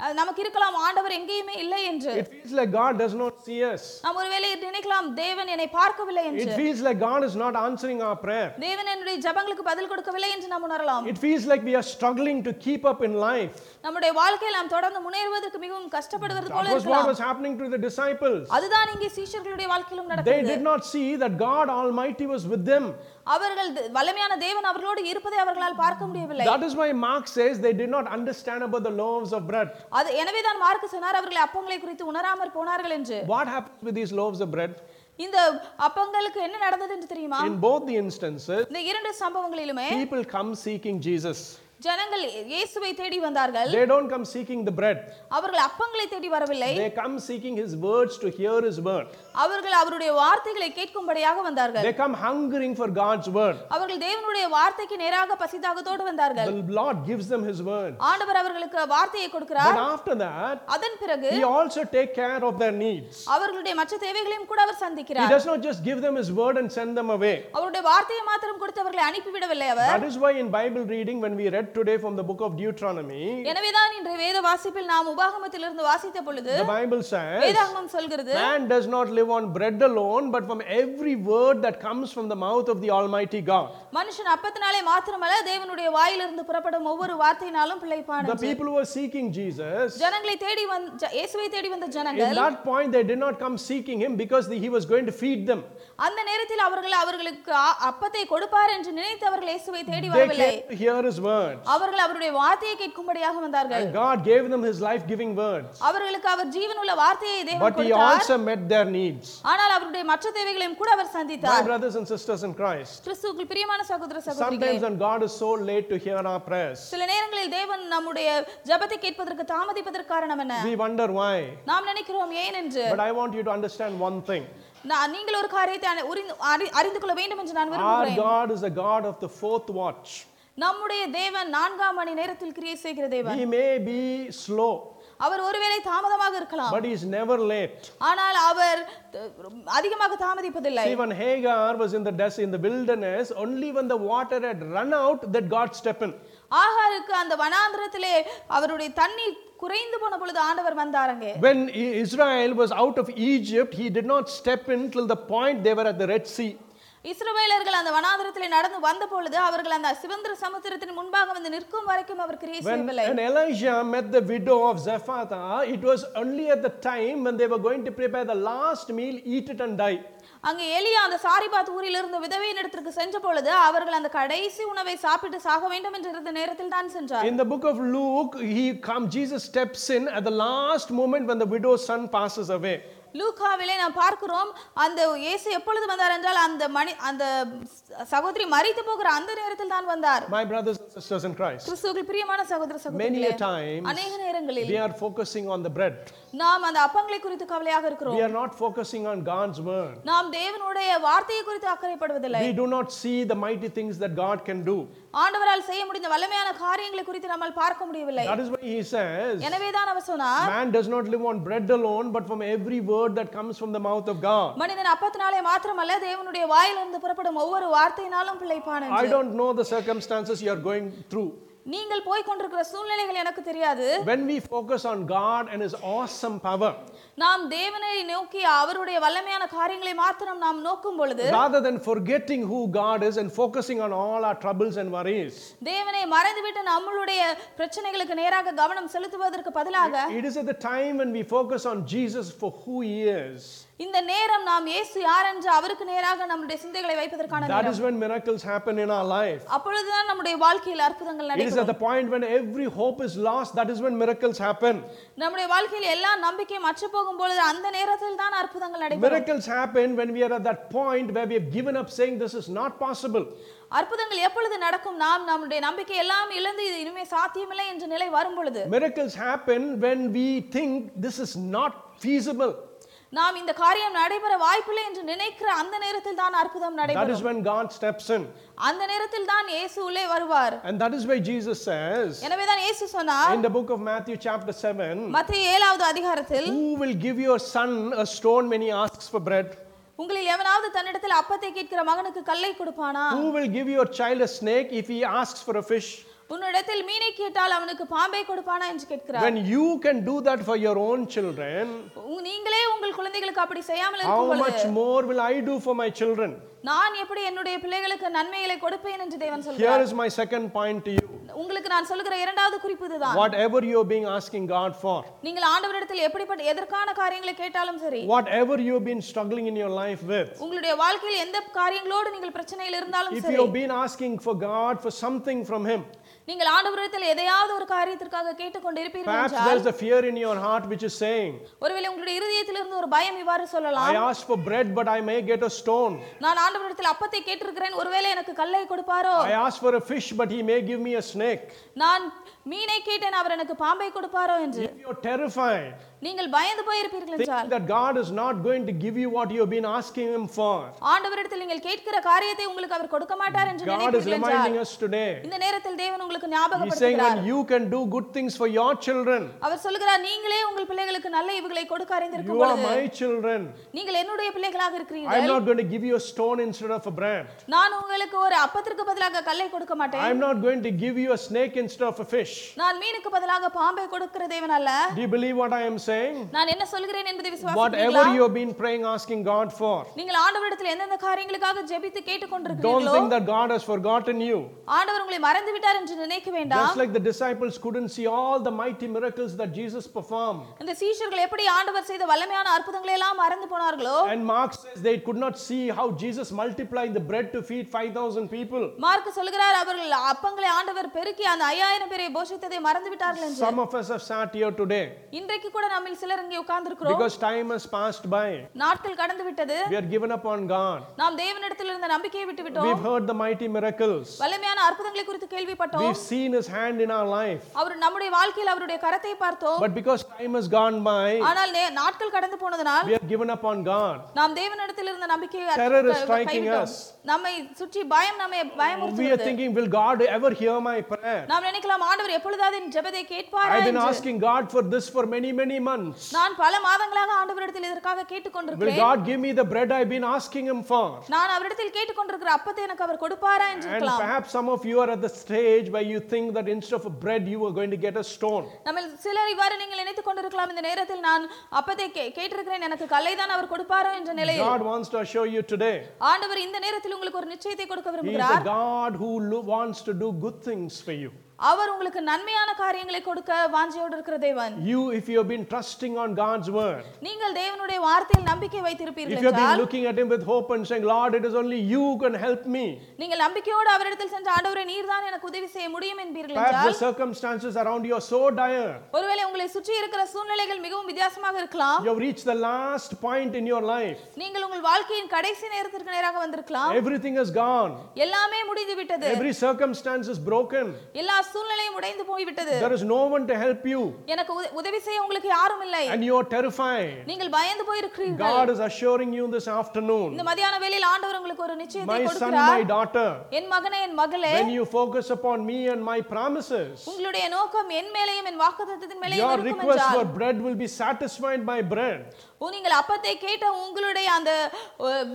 அது நமக்கு இருக்கலாம் ஆண்டவர் எங்கேயுமே இல்லை என்று It feels like God does not see us. நாம் ஒருவேளை நினைக்கலாம் தேவன் என்னை பார்க்கவில்லை It என்று feels like God is not answering our prayer. தேவன் என்னுடைய ஜபங்களுக்கு பதில் கொடுக்கவில்லை என்று நாம் உணரலாம் It feels like we are struggling to keep up in life. நம்முடைய வாழ்க்கையில் நாம் தொடர்ந்து முன்னேறுவதற்கு மிகவும் கஷ்டப்படுவது போல That was what இருக்கலாம் was happening to the disciples. அதுதான் இங்கே சீஷர்களுடைய வாழ்க்கையிலும் They நடக்கிறது did not see that God Almighty was with them. அவர்கள் வல்லமையான தேவன் அவர்களோடு இருப்பதை அவர்களால் பார்க்க முடியவில்லை That is why Mark says they did not understand about the loaves of bread. அது எனவேதான் மார்க்கு சொன்னார் அவர்கள் அப்பங்களை குறித்து உணராமற் போனார்கள் என்று What happens with these loaves of bread? இந்த அப்பங்களுக்கு என்ன நடந்தது என்று தெரியுமா In both the instances, இந்த இரண்டு சம்பவங்களிலுமே people come seeking Jesus. ஜனங்கள் இயேசுவை தேடி வந்தார்கள் They don't come seeking the bread. அவர்கள் அப்பங்களை தேடி வரவில்லை They come seeking his words to hear his word. அவர்கள் அவருடைய வார்த்தைகளை கேட்கும்படியாக வந்தார்கள் They come hungering for God's word. அவர்கள் தேவனுடைய வார்த்தைக்கு நேராக பசிதாகத்தோடு வந்தார்கள் The Lord gives them his word. ஆண்டவர் அவர்களுக்கு வார்த்தையை கொடுக்கிறார் But after that, அதன் பிறகு he also take care of their needs. அவர்களுடைய மற்ற தேவைகளையும் கூட அவர் He சந்திக்கிறார் does not just give them his word and send them away. அவருடைய வார்த்தையை மாத்திரம் கொடுத்து அவர்களை அனுப்பிவிடவில்லை அவர் That is why in Bible reading, when we read today from the book of Deuteronomy, எனவேதான் இன்றைய வேத வாசிப்பில் நாம் உபாகமத்திலிருந்து வாசித்த பொழுது the Bible says, வேதாகமம் சொல்கிறது Man does not live on bread alone, but from every word that comes from the mouth of the Almighty God. மனுஷன் அப்பத்தினாலே மாத்திரமல்ல தேவனுடைய வாயிலிருந்து புறப்படும் ஒவ்வொரு வார்த்தையினாலும் பிழைப்பான் The people who were seeking Jesus, ஜனங்களை தேடி வந்த இயேசுவை தேடி வந்த in ஜனங்கள் that point, they did not come seeking him because he was going to feed them. அந்த நேரத்தில் அவர்கள் அவர்களுக்கு அப்பத்தை கொடுப்பார் என்று நினைத்து அவர்கள் இயேசுவை தேடி வரவில்லை came to hear his words. அவர்கள் அவருடைய வார்த்தையை கேட்கும்படியாக வந்தார்கள் God gave them his life giving words. அவர்களுக்கு அவர் ஜீவனுள்ள வார்த்தையை தேவன் But he கொடுத்தார் also met their needs. ஆனால் அவருடைய மற்ற தேவைகளையும் கூட அவர் My சந்தித்தார் brothers and sisters in Christ, கிறிஸ்துவுக்குள் பிரியமான சகோதர சகோதரிகளே sometimes when God is so late to hear our prayers, சில நேரங்களில் தேவன் நம்முடைய ஜெபத்தை கேட்பதற்கு தாமதிப்பதற்கு காரணம் என்ன we wonder why. நாம் நினைக்கிறோம் ஏன் என்று But I want you to understand one thing. நான் நீங்கள் ஒரு காரியத்தை அறிந்து கொள்ள வேண்டும் என்று நான் Our விரும்புகிறேன் God is a God of the fourth watch. நம்முடைய தேவன் நான்காம் மணி நேரத்தில் கிரியை செய்கிற தேவன் He may be slow, அவர் ஒருவேளை தாமதமாக இருக்கலாம் but he is never late. ஆனால் அவர் அதிகமாக தாமதிப்பதில்லை when Hagar was in the desert, in the wilderness, only when the water had run out, that God stepped in. ஆகாருக்கு அந்த வனாந்திரத்திலே அவருடைய தண்ணீர் குறைந்து போன பொழுது ஆண்டவர் வந்தாரங்க When I- Israel was out of Egypt, he did not step in till the point they were at the Red Sea. இஸ்ரவேலர்கள் அந்த வனாந்திரத்திலே நடந்து வந்த பொழுது அவர்கள் அந்த சிவந்திர சமுத்திரத்தின் முன்பாக வந்து நிற்கும் வரைக்கும் அவர் கிரியை When, செய்யவில்லை when Elijah met the widow of Zephatha, it was only at the time when they were going to prepare the last meal, eat it and die. அங்கே எலியா அந்த சாரிபாத் ஊரில் இருந்த விதவையின் இடத்திற்கு சென்ற பொழுது அவர்கள் அந்த கடைசி உணவை சாப்பிட்டு சாக வேண்டும் என்று இருந்த நேரத்தில் தான் சென்றார் In the book of Luke, he come, Jesus steps in at the last moment when the widow's son passes away. லூக்காவிலே நாம் பார்க்கிறோம் அந்த இயேசு எப்பொழுது வந்தார் என்றால் அந்த மணி அந்த சகோதரி மரித்து போகிற அந்த நேரத்தில் தான் வந்தார் My brothers and sisters in Christ, கிறிஸ்துவுக்குள் பிரியமான சகோதர many சகோதரிகளே a times அநேக நேரங்களில் we are focusing on the bread. நாம் அந்த அப்பங்களை குறித்து கவலையாக இருக்கிறோம் We are not focusing on God's word. நாம் தேவனுடைய வார்த்தையை குறித்து அக்கறைப்படுவதில்லை We do not see the mighty things that God can do. ஆண்டவரால் செய்ய முடிந்த வல்லமையான காரியங்களை குறித்து நம்மால் பார்க்க முடியவில்லை That is why he says, எனவேதான் அவர் சொன்னார் Man does not live on bread alone, but from every word that comes from the mouth of God. மனிதன் அப்பத்தினாலே மாத்திரமல்ல தேவனுடைய வாயிலிருந்து புறப்படும் ஒவ்வொரு வார்த்தையினாலும் பிழைப்பான் I என்று. don't know the circumstances you are going through. நீங்கள் போய் கொண்டிருக்கிற சூழ்நிலைகள் எனக்கு தெரியாது When we focus on God and His awesome power, நாம் தேவனை நோக்கி அவருடைய வல்லமையான காரியங்களை மாத்திரம் நாம் நோக்கும் பொழுது rather than forgetting who God is and focusing on all our troubles and worries, தேவனை மறந்துவிட்டு நம்மளுடைய பிரச்சனைகளுக்கு நேராக கவனம் செலுத்துவதற்கு பதிலாக it is at the time when we focus on Jesus for who He is. இந்த நேரம் நாம் இயேசு யார் என்று அவருக்கு நேராக நம்முடைய சிந்தைகளை வைப்பதற்கான That நேரம் is when miracles happen in our life. அப்பொழுதுதான் நம்முடைய வாழ்க்கையில் அற்புதங்கள் It is நடைபெறும் at the point when every hope is lost, that is when miracles happen. நம்முடைய வாழ்க்கையில் எல்லா நம்பிக்கையும் அற்று போகும் பொழுது அந்த நேரத்தில் தான் அற்புதங்கள் நடைபெறும் Miracles happen when we are at that point where we have given up saying this is not possible. அற்புதங்கள் எப்பொழுது நடக்கும் நாம் நம்முடைய நம்பிக்கை எல்லாம் இழந்து இது இனிமே சாத்தியமில்லை என்ற நிலை வரும் பொழுது Miracles happen when we think this is not feasible. நாம் இந்த காரியம் நடைபெற வாய்ப்பில்லை என்று நினைக்கிற அந்த நேரத்தில் தான் அற்புதம் That நடைபெறும் is when God steps in. அந்த நேரத்தில் தான் இயேசு உள்ளே வருவார் And that is why Jesus says எனவே தான் இயேசு சொன்னார் in the book of Matthew, chapter 7, மத்திய ஏழாவது அதிகாரத்தில் Who will give your son a stone when he asks for bread? உங்களில் எவனாவது தன்னிடத்தில் அப்பத்தை கேட்கிற மகனுக்கு கல்லை கொடுப்பானா Who will give your child a snake if he asks for a fish? உன்னிடத்தில் மீனை கேட்டால் அவனுக்கு பாம்பை கொடுப்பானா என்று கேட்கிறார். When you can do that for your own children, நீங்களே உங்கள் குழந்தைகளுக்கு அப்படி செய்யாமல் how much more will I do for my children? நான் எப்படி என்னுடைய பிள்ளைகளுக்கு நன்மைகளை கொடுப்பேன் என்று தேவன் Here சொல்கிறார் is my second point to you. உங்களுக்கு நான் சொல்லுகிற இரண்டாவது குறிப்பு இதுதான். Whatever you're being asking God for, நீங்கள் ஆண்டவரிடத்தில் எப்படிப்பட்ட எதற்கான காரியங்களை கேட்டாலும் சரி whatever you've been struggling in your life with, உங்களுடைய வாழ்க்கையில் எந்த காரியங்களோடு நீங்கள் பிரச்சனையில் இருந்தாலும் if சரி you've been asking for God for something from Him, நீங்கள் ஆண்டவரிடத்தில் எதையாவது ஒரு காரியத்திற்காக கேட்டுக்கொண்டிருப்பீர்கள் Perhaps என்றால் there's a fear in your heart which is saying, ஒருவேளை உங்களுடைய இருதயத்திலிருந்து ஒரு பயம் இவ்வாறு சொல்லலாம் I asked for bread, but I may get a stone. நான் ஆண்டவரிடத்தில் அப்பத்தை கேட்டிருக்கிறேன் ஒருவேளை எனக்கு கல்லை கொடுப்பாரோ I asked for a fish, but he may give me a snake. நான் மீனை கேட்டேன் அவர் எனக்கு பாம்பை கொடுப்பாரோ என்று If you're terrified, நீங்கள் பயந்து போயிருப்பீர்கள் என்றால் thinking that God is not going to give you what you have been asking Him for, ஆண்டவரிடத்தில் நீங்கள் கேட்கிற காரியத்தை உங்களுக்கு அவர் கொடுக்க மாட்டார் என்று God is நினைப்பீர்கள் என்றால் reminding us today. இந்த நேரத்தில் தேவன் உங்களுக்கு ஞாபகப்படுத்துகிறார் you can do good things for your children, அவர் சொல்லுகிறார் நீங்களே உங்கள் பிள்ளைகளுக்கு நல்ல இவுகளை கொடுக்க you அறிந்திருக்கும் are பொழுது my children. நீங்கள் என்னுடைய பிள்ளைகளாக இருக்கிறீர்கள் not going to give you a stone instead of a bread. நான் உங்களுக்கு ஒரு அப்பத்திற்கு பதிலாக கல்லை கொடுக்க மாட்டேன் I'm not going to give you a snake instead of a fish. நான் மீனுக்கு பதிலாக பாம்பை கொடுக்கிற தேவன் அல்ல Do you believe what I am saying? நான் என்ன சொல்கிறேன் என்பதை Whatever விசுவாசிக்கிறீர்களா you have been praying, asking God for, நீங்கள் ஆண்டவரிடத்தில் எந்தெந்த காரியங்களுக்காக ஜெபித்து don't கேட்டுக்கொண்டிருக்கிறீர்களோ think that God has forgotten you. ஆண்டவர் உங்களை மறந்து விட்டார் என்று நினைக்க வேண்டாம் Just like the disciples couldn't see all the mighty miracles that Jesus performed. இந்த சீஷர்கள் எப்படி ஆண்டவர் செய்த வல்லமையான அற்புதங்களை எல்லாம் மறந்து போனார்களோ And Mark says they could not see how Jesus multiplied the bread to feed 5,000 people. Mark சொல்கிறார் அவர்கள் அப்பங்களை ஆண்டவர் பெருக்கி அந்த ஐயாயிரம் பேரை போஷித்ததை மறந்து விட்டார்கள் என்று Some of us have sat here today இன்றைக்கு கூட நம்மில் சிலர் இங்கே உட்கார்ந்திருக்கிறோம் because time has passed by. நாட்கள் கடந்து விட்டது We are given up on God. நாம் தேவனிடத்தில் இருந்த நம்பிக்கையை விட்டு விட்டோம் We've heard the mighty miracles. வல்லமையான அற்புதங்களை குறித்து கேள்விப்பட்டோம் We've seen His hand in our life. அவர் நம்முடைய வாழ்க்கையில் அவருடைய கரத்தை பார்த்தோம் But because time has gone by, ஆனால் நே- நாட்கள் கடந்து போனதனால் we are given up on God. நாம் தேவனிடத்தில் இருந்த நம்பிக்கையை அற்று- Terror is க- striking கைவிட்டோம். us. நம்மை சுற்றி பயம் நம்மை We are பயமுறுத்துகிறது thinking, will God ever hear my prayer? நாம் நினைக்கலாம் ஆண்டவர் எப்பொழுதாவது என் ஜெபத்தை கேட்பாரா I've been asking God for this for many, many months. நான் பல மாதங்களாக ஆண்டவரிடத்தில் இதற்காக Will கேட்டுக்கொண்டிருக்கிறேன் God give me the bread I've been asking Him for? நான் அவரிடத்தில் கேட்டுக்கொண்டிருக்கிற அப்பத்தை எனக்கு அவர் கொடுப்பாரா என்று And இருக்கலாம் perhaps some of you are at the stage where you think that instead of a bread, you are going to get a stone. நம்ம சிலர் இவ்வாறு நீங்கள் நினைத்துக் கொண்டிருக்கலாம் இந்த நேரத்தில் நான் அப்பத்தை கேட்டிருக்கிறேன் எனக்கு கல்லை தான் அவர் கொடுப்பாரோ என்ற நிலையில் God wants to assure you today. ஆண்டவர் இந்த நேரத்தில் உங்களுக்கு ஒரு நிச்சயத்தை கொடுக்க He is a விரும்புகிறார் God who lo- wants to do good things for you. அவர் உங்களுக்கு நன்மையான காரியங்களை கொடுக்க வாஞ்சியோடு இருக்கிற தேவன் You, if you have been trusting on God's word, நீங்கள் தேவனுடைய வார்த்தையில் நம்பிக்கை வைத்திருப்பீர்கள் if you have been என்றால் looking at Him with hope and saying, Lord, it is only you who can help me. நீங்கள் நம்பிக்கையோடு அவரிடத்தில் சென்று ஆண்டவரை நீர்தான் எனக்கு உதவி செய்ய முடியும் என்பீர்கள் Perhaps என்றால் the circumstances around you are so dire. ஒருவேளை உங்களை சுற்றி இருக்கிற சூழ்நிலைகள் மிகவும் வித்தியாசமாக இருக்கலாம் You have reached the last point in your life. நீங்கள் உங்கள் வாழ்க்கையின் கடைசி நேரத்திற்கு நேராக வந்திருக்கலாம் Everything is gone. எல்லாமே முடிந்து விட்டது Every circumstance is broken. எல்லா சூழ்நிலையும் உடைந்து போய்விட்டது There is no one to help you. எனக்கு உத- உதவி செய்ய உங்களுக்கு யாரும் இல்லை And you are terrified. நீங்கள் பயந்து போயிருக்கிறீர்கள் God is assuring you this afternoon, இந்த மதியான வேளையில் ஆண்டவர் உங்களுக்கு ஒரு நிச்சயத்தை my son, கொடுக்கிறார் my daughter, என் மகனே என் மகளே when you focus upon me and my promises, உங்களுடைய நோக்கம் என் மேலேயும் என் வாக்குத்தத்தத்தின் மேலேயும் your இருக்கும் request என்றால் for bread will be satisfied by bread. நீங்கள் அப்பத்தை கேட்ட உங்களுடைய அந்த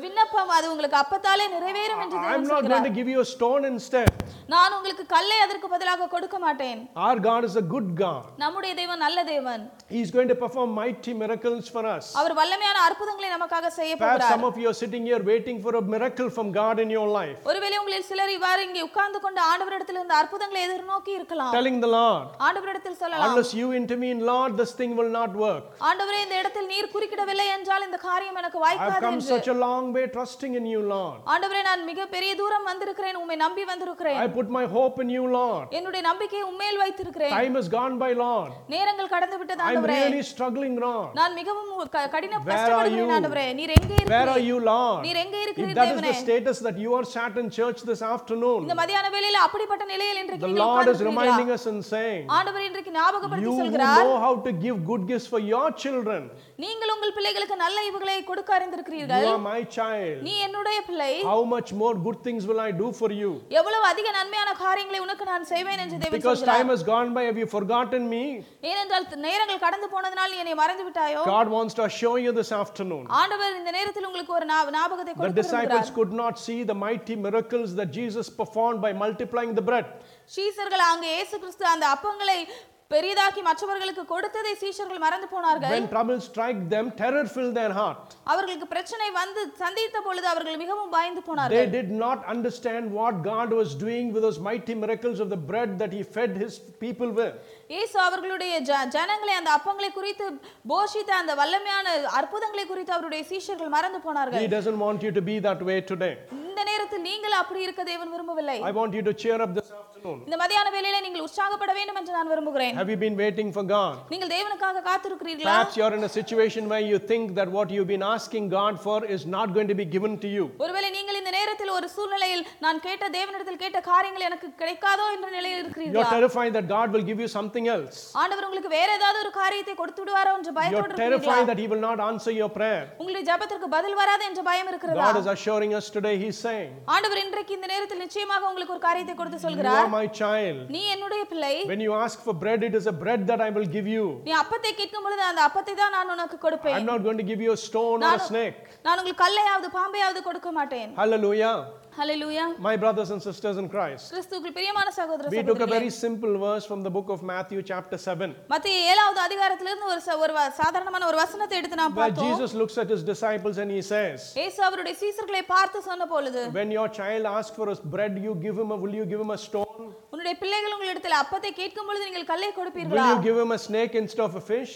விண்ணப்பம் அது உங்களுக்கு அப்பத்தாலே நிறைவேறும் என்று I'm தேவன் not going to give you a stone instead. நான் உங்களுக்கு கல்லை அதற்கு பதிலாக கொடுக்க மாட்டேன் Our God is a good God. நம்முடைய தேவன் நல்ல தேவன் He's going to perform mighty miracles for us. அவர் வல்லமையான அற்புதங்களை நமக்காக செய்ய Perhaps போகிறார் some of you are sitting here waiting for a miracle from God in your life, ஒருவேளை உங்களில் சிலர் இவ்வாறு இங்கே உட்கார்ந்து கொண்டு ஆண்டவரிடத்தில் இருந்த அற்புதங்களை எதிர்நோக்கி இருக்கலாம் telling the Lord, ஆண்டவரிடத்தில் சொல்லலாம் unless you intervene, Lord, this thing will not work. ஆண்டவரே இந்த இடத்தில் நீர் குறுக்கிடவில்லை என்றால் இந்த காரியம் எனக்கு I've வாய்க்காது come such a long way trusting in you, Lord. ஆண்டவரே நான் மிக பெரிய தூரம் வந்திருக்கிறேன் உம்மை நம்பி வந்திருக்கிறேன் I put my hope in you, Lord. என்னுடைய நம்பிக்கையை உண்மையில் வைத்திருக்கிறேன் Time has gone by, Lord. நேரங்கள் கடந்து விட்டது I'm ஆண்டவரே really struggling, Lord. நான் மிகவும் கடின கஷ்டப்படுகிறேன் you? ஆண்டவரே நீர் எங்கே Where are இருக்கிறீர் you, Lord? நீர் எங்கே இருக்கிறீர் that is தேவனே the status that you are sat in church this afternoon, இந்த மதியான வேளையில அப்படிப்பட்ட நிலையில் இன்றைக்கு the Lord is reminding us and saying, ஆண்டவர் இன்றைக்கு ஞாபகப்படுத்தி You சொல்கிறார் know how to give good gifts for your children, நீங்கள் உங்கள் பிள்ளைகளுக்கு நல்ல இவுகளை கொடுக்க you அறிந்திருக்கிறீர்கள் are my child. நீ என்னுடைய பிள்ளை How much more good things will I do for you? எவ்வளவு அதிக நன்மையான காரியங்களை உனக்கு நான் செய்வேன் என்று தேவன் Because time has gone by, have you forgotten me? ஏனென்றால் நேரங்கள் கடந்து போனதனால் நீ என்னை மறந்து விட்டாயோ God wants to assure you this afternoon. ஆண்டவர் இந்த நேரத்தில் உங்களுக்கு ஒரு ஞாபகத்தை The கொடுக்க disciples could not see the mighty miracles that Jesus performed by multiplying the bread. சீசர்கள் அங்கே இயேசு கிறிஸ்து அந்த அப்பங்களை பெரிதாக்கி மற்றவர்களுக்கு கொடுத்ததை சீஷர்கள் மறந்து போனார்கள் When trouble struck them, terror filled their heart. அவர்களுக்கு பிரச்சனை வந்து சந்தித்த பொழுது அவர்கள் மிகவும் பயந்து They போனார்கள் did not understand what God was doing with those mighty miracles of the bread that He fed His people with. இயேசு அவர்களுடைய ஜனங்களை அந்த அப்பங்களை குறித்து போஷித்த அந்த வல்லமையான அற்புதங்களை குறித்து அவருடைய சீஷர்கள் மறந்து போனார்கள் He doesn't want you to be that way today. இந்த நேரத்தில் நேரத்தில் நீங்கள் அப்படி இருக்க தேவன் விரும்பவில்லை I want you to cheer up this afternoon. இந்த மதியான வேளையில நீங்கள் உற்சாகப்பட வேண்டும் என்று நான் விரும்புகிறேன் Have you been waiting for God? நீங்கள் தேவனுக்காக காத்திருக்கிறீர்களா Perhaps you're in a situation where you think that what you've been asking God for is not going to be given to you. ஒருவேளை நீங்கள் இந்த நேரத்தில் ஒரு சூழ்நிலையில் நான் கேட்ட தேவனிடத்தில் கேட்ட காரியங்கள் எனக்கு கிடைக்காதோ என்ற நிலையில் You're இருக்கிறீர்களா terrified that God will give you something else. ஆண்டவர் உங்களுக்கு வேற ஏதாவது ஒரு காரியத்தை கொடுத்து விடுவாரோ என்ற You're பயத்தோடு இருக்கிறீர்களா terrified that He will not answer your prayer. உங்களுடைய ஜெபத்திற்கு பதில் வராது என்ற பயம் இருக்கிறதா God is assuring us today, He's saying, ஆண்டவர் இன்றைக்கு இந்த நேரத்தில் நிச்சயமாக உங்களுக்கு ஒரு காரியத்தை கொடுத்து You சொல்கிறார் are my child. நீ என்னுடைய பிள்ளை When you ask for bread, it is a bread that I will give you. நீ அப்பத்தை கேட்கும் பொழுது அந்த அப்பத்தை தான் நான் உனக்கு கொடுப்பேன் I'm not going to give you a stone or a snake. நான் உங்களுக்கு கல்லையாவது பாம்பையாவது கொடுக்க மாட்டேன் Hallelujah. Hallelujah My brothers and sisters in Christ. கிறிஸ்துவுக்குள் பிரியமான சகோதர We took a சகோதரிகளே very simple verse from the book of Matthew, chapter 7, மத்திய ஏழாவது அதிகாரத்திலிருந்து ஒரு ச- ஒரு வ- சாதாரணமான ஒரு வசனத்தை எடுத்து நாம் where பார்த்தோம் Jesus looks at his disciples and he says, இயேசு அவருடைய சீசர்களை பார்த்து சொன்ன பொழுது When your child asks for a bread, you give him a, will you give him a stone? உன்னுடைய பிள்ளைகள் உங்களிடத்தில் அப்பத்தை கேட்கும் பொழுது நீங்கள் கல்லை Will கொடுப்பீர்களா you give him a snake instead of a fish?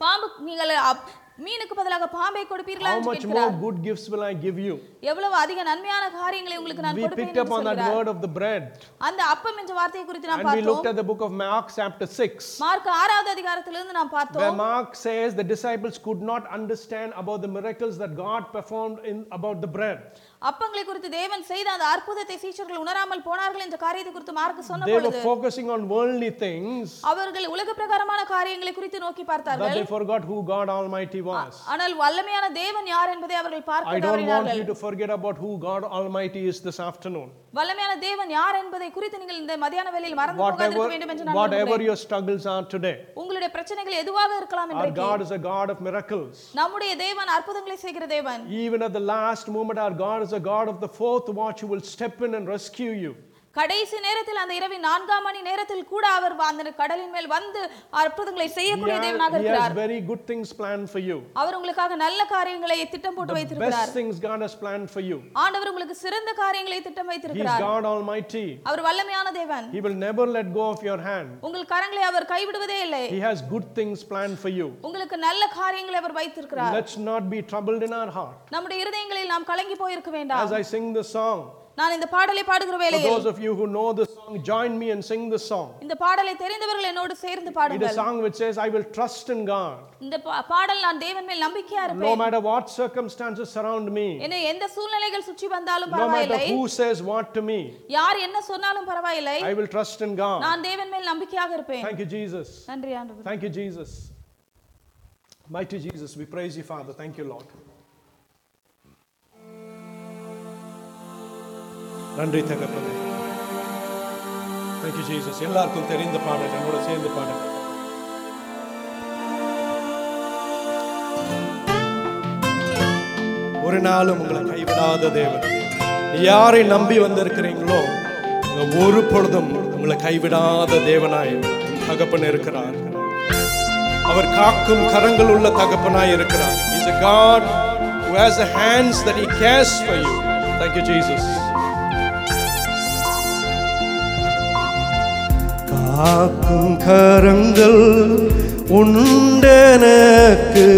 பாம்பு நீங்கள் அப்- மீனுக்கு பதிலாக பாம்பை கொடுப்பீர்களா How much more good gifts will I give you? எவ்வளவு அதிக நன்மையான காரியங்களை உங்களுக்கு நான் We கொடுப்பேன் picked என்று up on that word of the bread அந்த அப்பம் என்ற வார்த்தையை குறித்து நாம் and we looked பார்த்தோம் at the book of Mark, chapter 6, Mark ஆறாவது அதிகாரத்திலிருந்து நாம் where பார்த்தோம் Mark says the disciples could not understand about the miracles that God performed in about the bread. அப்பங்களை குறித்து தேவன் செய்த அந்த அற்புதத்தை சீஷர்கள் உணராமல் போனார்கள் என்ற காரியத்தை குறித்து மார்க் சொன்ன They were பொழுது focusing on worldly things, அவர்கள் உலக பிரகாரமான காரியங்களை குறித்து நோக்கி பார்த்தார்கள் they forgot who God Almighty was. ஆனால் வல்லமையான தேவன் யார் என்பதை அவர்கள் I பார்க்க don't want தவறினார்கள் you to forget about who God Almighty is this afternoon. வல்லமையான தேவன் யார் என்பதை குறித்து நீங்கள் இந்த மதியான வேளையில் மறந்து போகாதிருக்க Whatever, வேண்டும் என்று நான் whatever விரும்புகிறேன். your struggles are today, உங்களுடைய பிரச்சனைகள் எதுவாக இருக்கலாம் our இன்றைக்கு God is a God of miracles. நம்முடைய தேவன் அற்புதங்களை செய்கிற தேவன் Even at the last moment, our God is a God of the fourth watch who will step in and rescue you. கடைசி நேரத்தில் அந்த இரவின் நான்காம் மணி நேரத்தில் கூட அவர் அந்த கடலின் மேல் வந்து அற்புதங்களை He செய்யக்கூடிய தேவனாக he இருக்கிறார் very good things planned for you. அவர் உங்களுக்காக நல்ல காரியங்களை திட்டம் போட்டு வைத்திருக்கிறார் best things God has planned for you. ஆண்டவர் உங்களுக்கு சிறந்த காரியங்களை திட்டம் வைத்திருக்கிறார் God Almighty. அவர் வல்லமையான தேவன் He will never let go of your hand. உங்கள் கரங்களை அவர் கைவிடுவதே இல்லை He has good things planned for you. உங்களுக்கு நல்ல காரியங்களை அவர் வைத்திருக்கிறார் Let's not be troubled in our heart. நம்முடைய இருதயங்களில் நாம் கலங்கி போயிருக்க வேண்டாம் As I sing the song, நான் இந்த பாடலை பாடுகிற for வேளையில் those of you who know the song, join me and sing the song. இந்த பாடலை தெரிந்தவர்கள் என்னோடு சேர்ந்து It is a பாடுங்கள் song which says, I will trust in God. இந்த பா- பாடல் நான் தேவன் மேல் நம்பிக்கையா No இருப்பேன் matter what circumstances surround me, என்னை எந்த சூழ்நிலைகள் சுற்றி வந்தாலும் no matter பரவாயில்லை who says what to me, யார் என்ன சொன்னாலும் பரவாயில்லை I will trust in God. நான் தேவன் மேல் நம்பிக்கையாக இருப்பேன் Thank you, Jesus. நன்றி ஆண்டவர் Thank you, Jesus. Mighty Jesus, we praise you, Father. Thank you, Lord. நன்றி தகப்பனே. தேங்க்யூ ஜீசஸ் எல்லாருக்கும் தெரிந்த பாடல் என்னோட சேர்ந்து பாடல். ஒரு நாளும் உங்களை கைவிடாத தேவன். யாரை நம்பி வந்திருக்கிறீங்களோ ஒரு பொழுதும் உங்களை கைவிடாத தேவனாய் தகப்பன் இருக்கிறார். அவர் காக்கும் கரங்கள் உள்ள தகப்பனாய் இருக்கிறார். Is a God who has a hands that he cares for you. Thank you Jesus. காக்கும் கரங்கள் உண்டனக்கு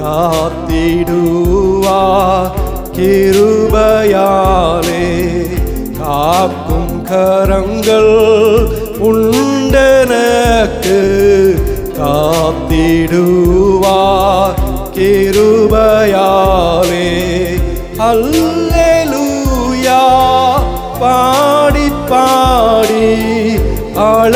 காத்திடுவா. கிருபையாலே காக்கும் கரங்கள் உண்டனக்கு காத்திடுவா. கிருபையாலே அல்லேலூயா. பா All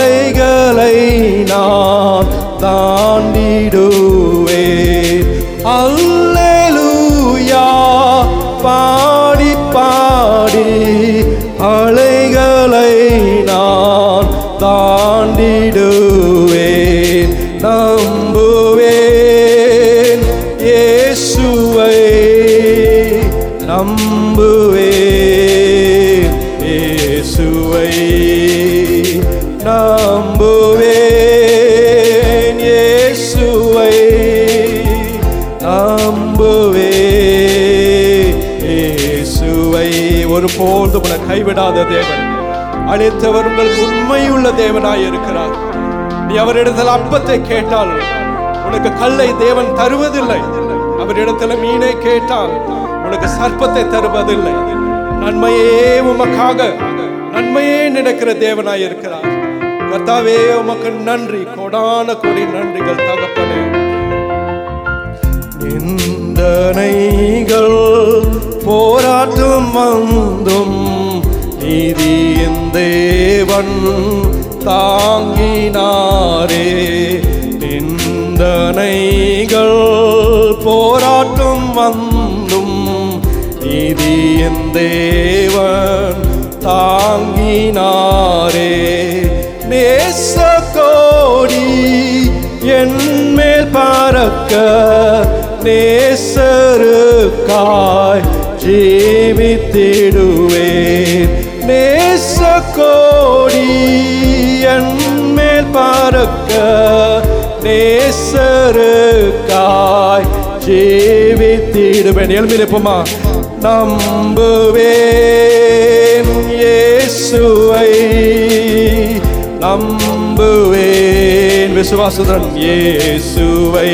எப்போது உங்களை கைவிடாத தேவன். அழைத்தவர் உங்களுக்கு உண்மையுள்ள தேவனாய் இருக்கிறார். நீ அவரிடத்தில் அப்பத்தை கேட்டால் உனக்கு கல்லை தேவன் தருவதில்லை. அவரிடத்தில் மீனை கேட்டால் உனக்கு சர்ப்பத்தை தருவதில்லை. நன்மையே உமக்காக நன்மையே நினைக்கிற தேவனாய் இருக்கிறார். கர்த்தாவே உமக்கு நன்றி. கொடான கொடி நன்றிகள் தகப்பனே. நிந்தனைகள் போராட்டம் வந்தும் நீதியின் தேவன் தாங்கினாரே. நிந்தனைகள் போராட்டம் வந்தும் நீதியின் தேவன் தாங்கினாரே. நேச கோடி என் மேல் மறக்க நேசருக்காய் ஜீவித்திடுவேன். எழுமி நம்புவேன் இயேசுவை. நம்புவேன் விசுவாசுதன் இயேசுவை.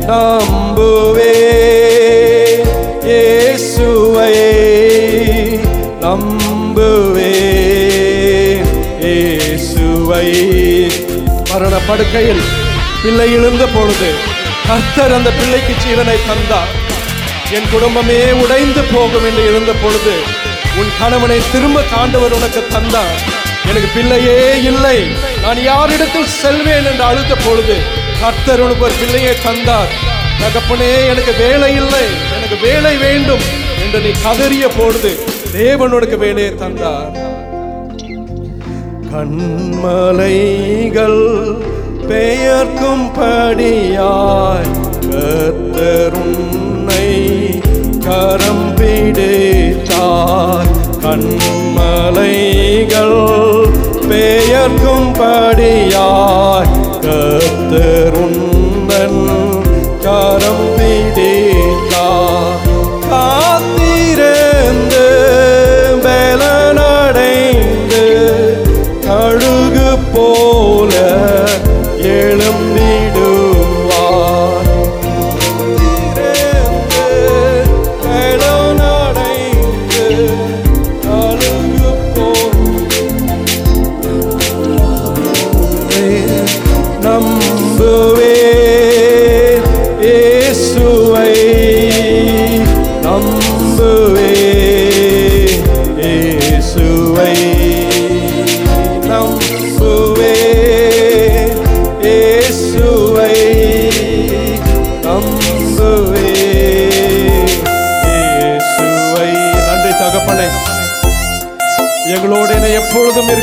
நம்புவேன் இயேசுவை. நம்புவேன் மரண படுக்கையில் பிள்ளை எழுந்த பொழுது கர்த்தர் அந்த பிள்ளைக்கு ஜீவனை தந்தார். என் குடும்பமே உடைந்து போகும் என்று இருந்த பொழுது உன் கணவனை திரும்ப தாண்டவர் உனக்கு தந்தார். எனக்கு பிள்ளையே இல்லை. நான் யாரிடத்தில் செல்வேன் என்று அழுத்த பொழுது கர்த்தர் உனக்கு ஒரு பிள்ளையை தந்தார். தகப்பனே எனக்கு வேலை இல்லை. எனக்கு வேலை வேண்டும் என்று நீ கதறிய பொழுது தேவன் உனக்கு வேலையை தந்தார். கண்மலைகள் பெயர்க்கும் படியாய் கர்த்தர் உன்னை கரம் பிடித்தார் கண்மலைகள் பெயர்க்கும் படியாய் கர்த்தர் உந்தன் கரம் பிடித்தார்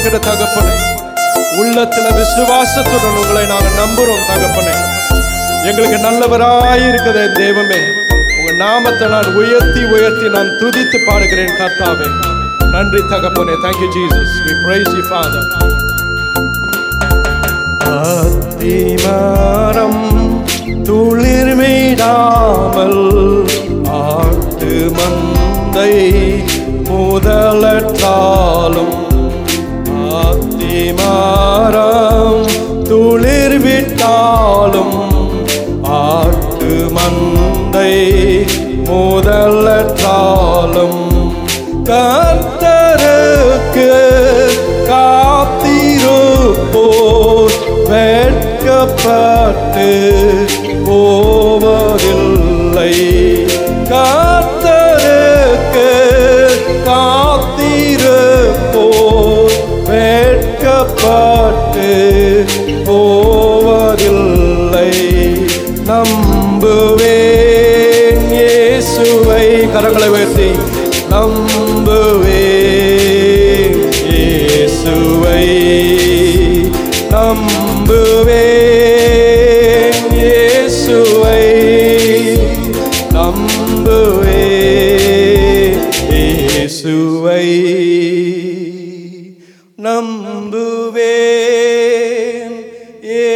இருக்கிற தகப்பனே உள்ளத்துல விசுவாசத்துடன் உங்களை நாங்கள் நம்புறோம் தகப்பனே. எங்களுக்கு நல்லவராய் இருக்கிற தெய்வமே. உங்க நாமத்தை நான் உயர்த்தி உயர்த்தி நான் துதித்து பாடுகிறேன் கர்த்தாவே. நன்றி தகப்பனே. Thank you Jesus we praise you father அத்திமரம் துளிர் ஆட்டு மந்தை முதலற்றாலும் ஆத்திமாரம் துளிர் விட்டாலும் ஆட்டு மந்தை முதலற்றாலும் கர்த்தருக்கு காத்திருப்போர் வெட்கப்பட்டு போவதில்லை oh.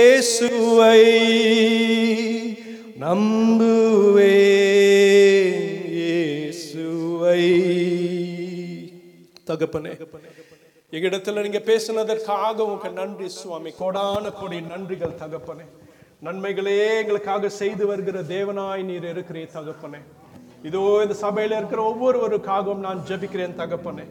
இயேசுவை நம்புவேன் இயேசுவை. தகப்பனே எங்கிடத்துல நீங்க பேசினதற்காக உங்க நன்றி சுவாமி. கோடான கொடி நன்றிகள் தகப்பனே. நன்மைகளே எங்களுக்காக செய்து வருகிற தேவனாய் நீர் இருக்கிறே தகப்பனே. இதோ இந்த சபையில இருக்கிற ஒவ்வொருவருக்காகவும் நான் ஜெபிக்கிறேன் தகப்பனே.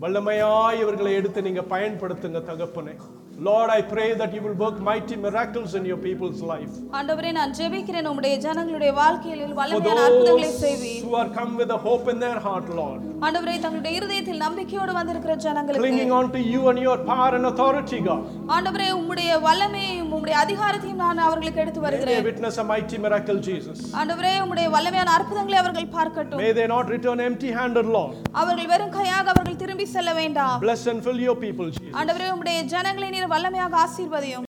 வல்லமையாய் இவர்களை எடுத்து நீங்க பயன்படுத்துங்க தகப்பனே. Lord I pray that you will work mighty miracles in your people's life ஆண்டவரே நான் ஜெபிக்கிறேன் உம்முடைய ஜனங்களுடைய வாழ்க்கையில் for வல்லமையான அற்புதங்களை those செய்வீர் who are come with a hope in their heart lord ஆண்டவரே தங்களுடைய இருதயத்தில் நம்பிக்கையோடு வந்திருக்கிற ஜனங்களுக்கு clinging on to you and your power and authority god ஆண்டவரே உம்முடைய வல்லமையையும் உம்முடைய அதிகாரத்தையும் நான் அவர்களுக்கு எடுத்து may they வருகிறேன் witness a mighty miracle jesus ஆண்டவரே உம்முடைய வல்லமையான அற்புதங்களை அவர்கள் பார்க்கட்டும் may they not return empty handed lord அவர்கள் வெறும் கையாக அவர்கள் திரும்பி செல்ல வேண்டாம் bless and fill your people jesus ஆண்டவரே உம்முடைய ஜனங்களை நீர் வல்லமையாக ஆசீர்வதியும்.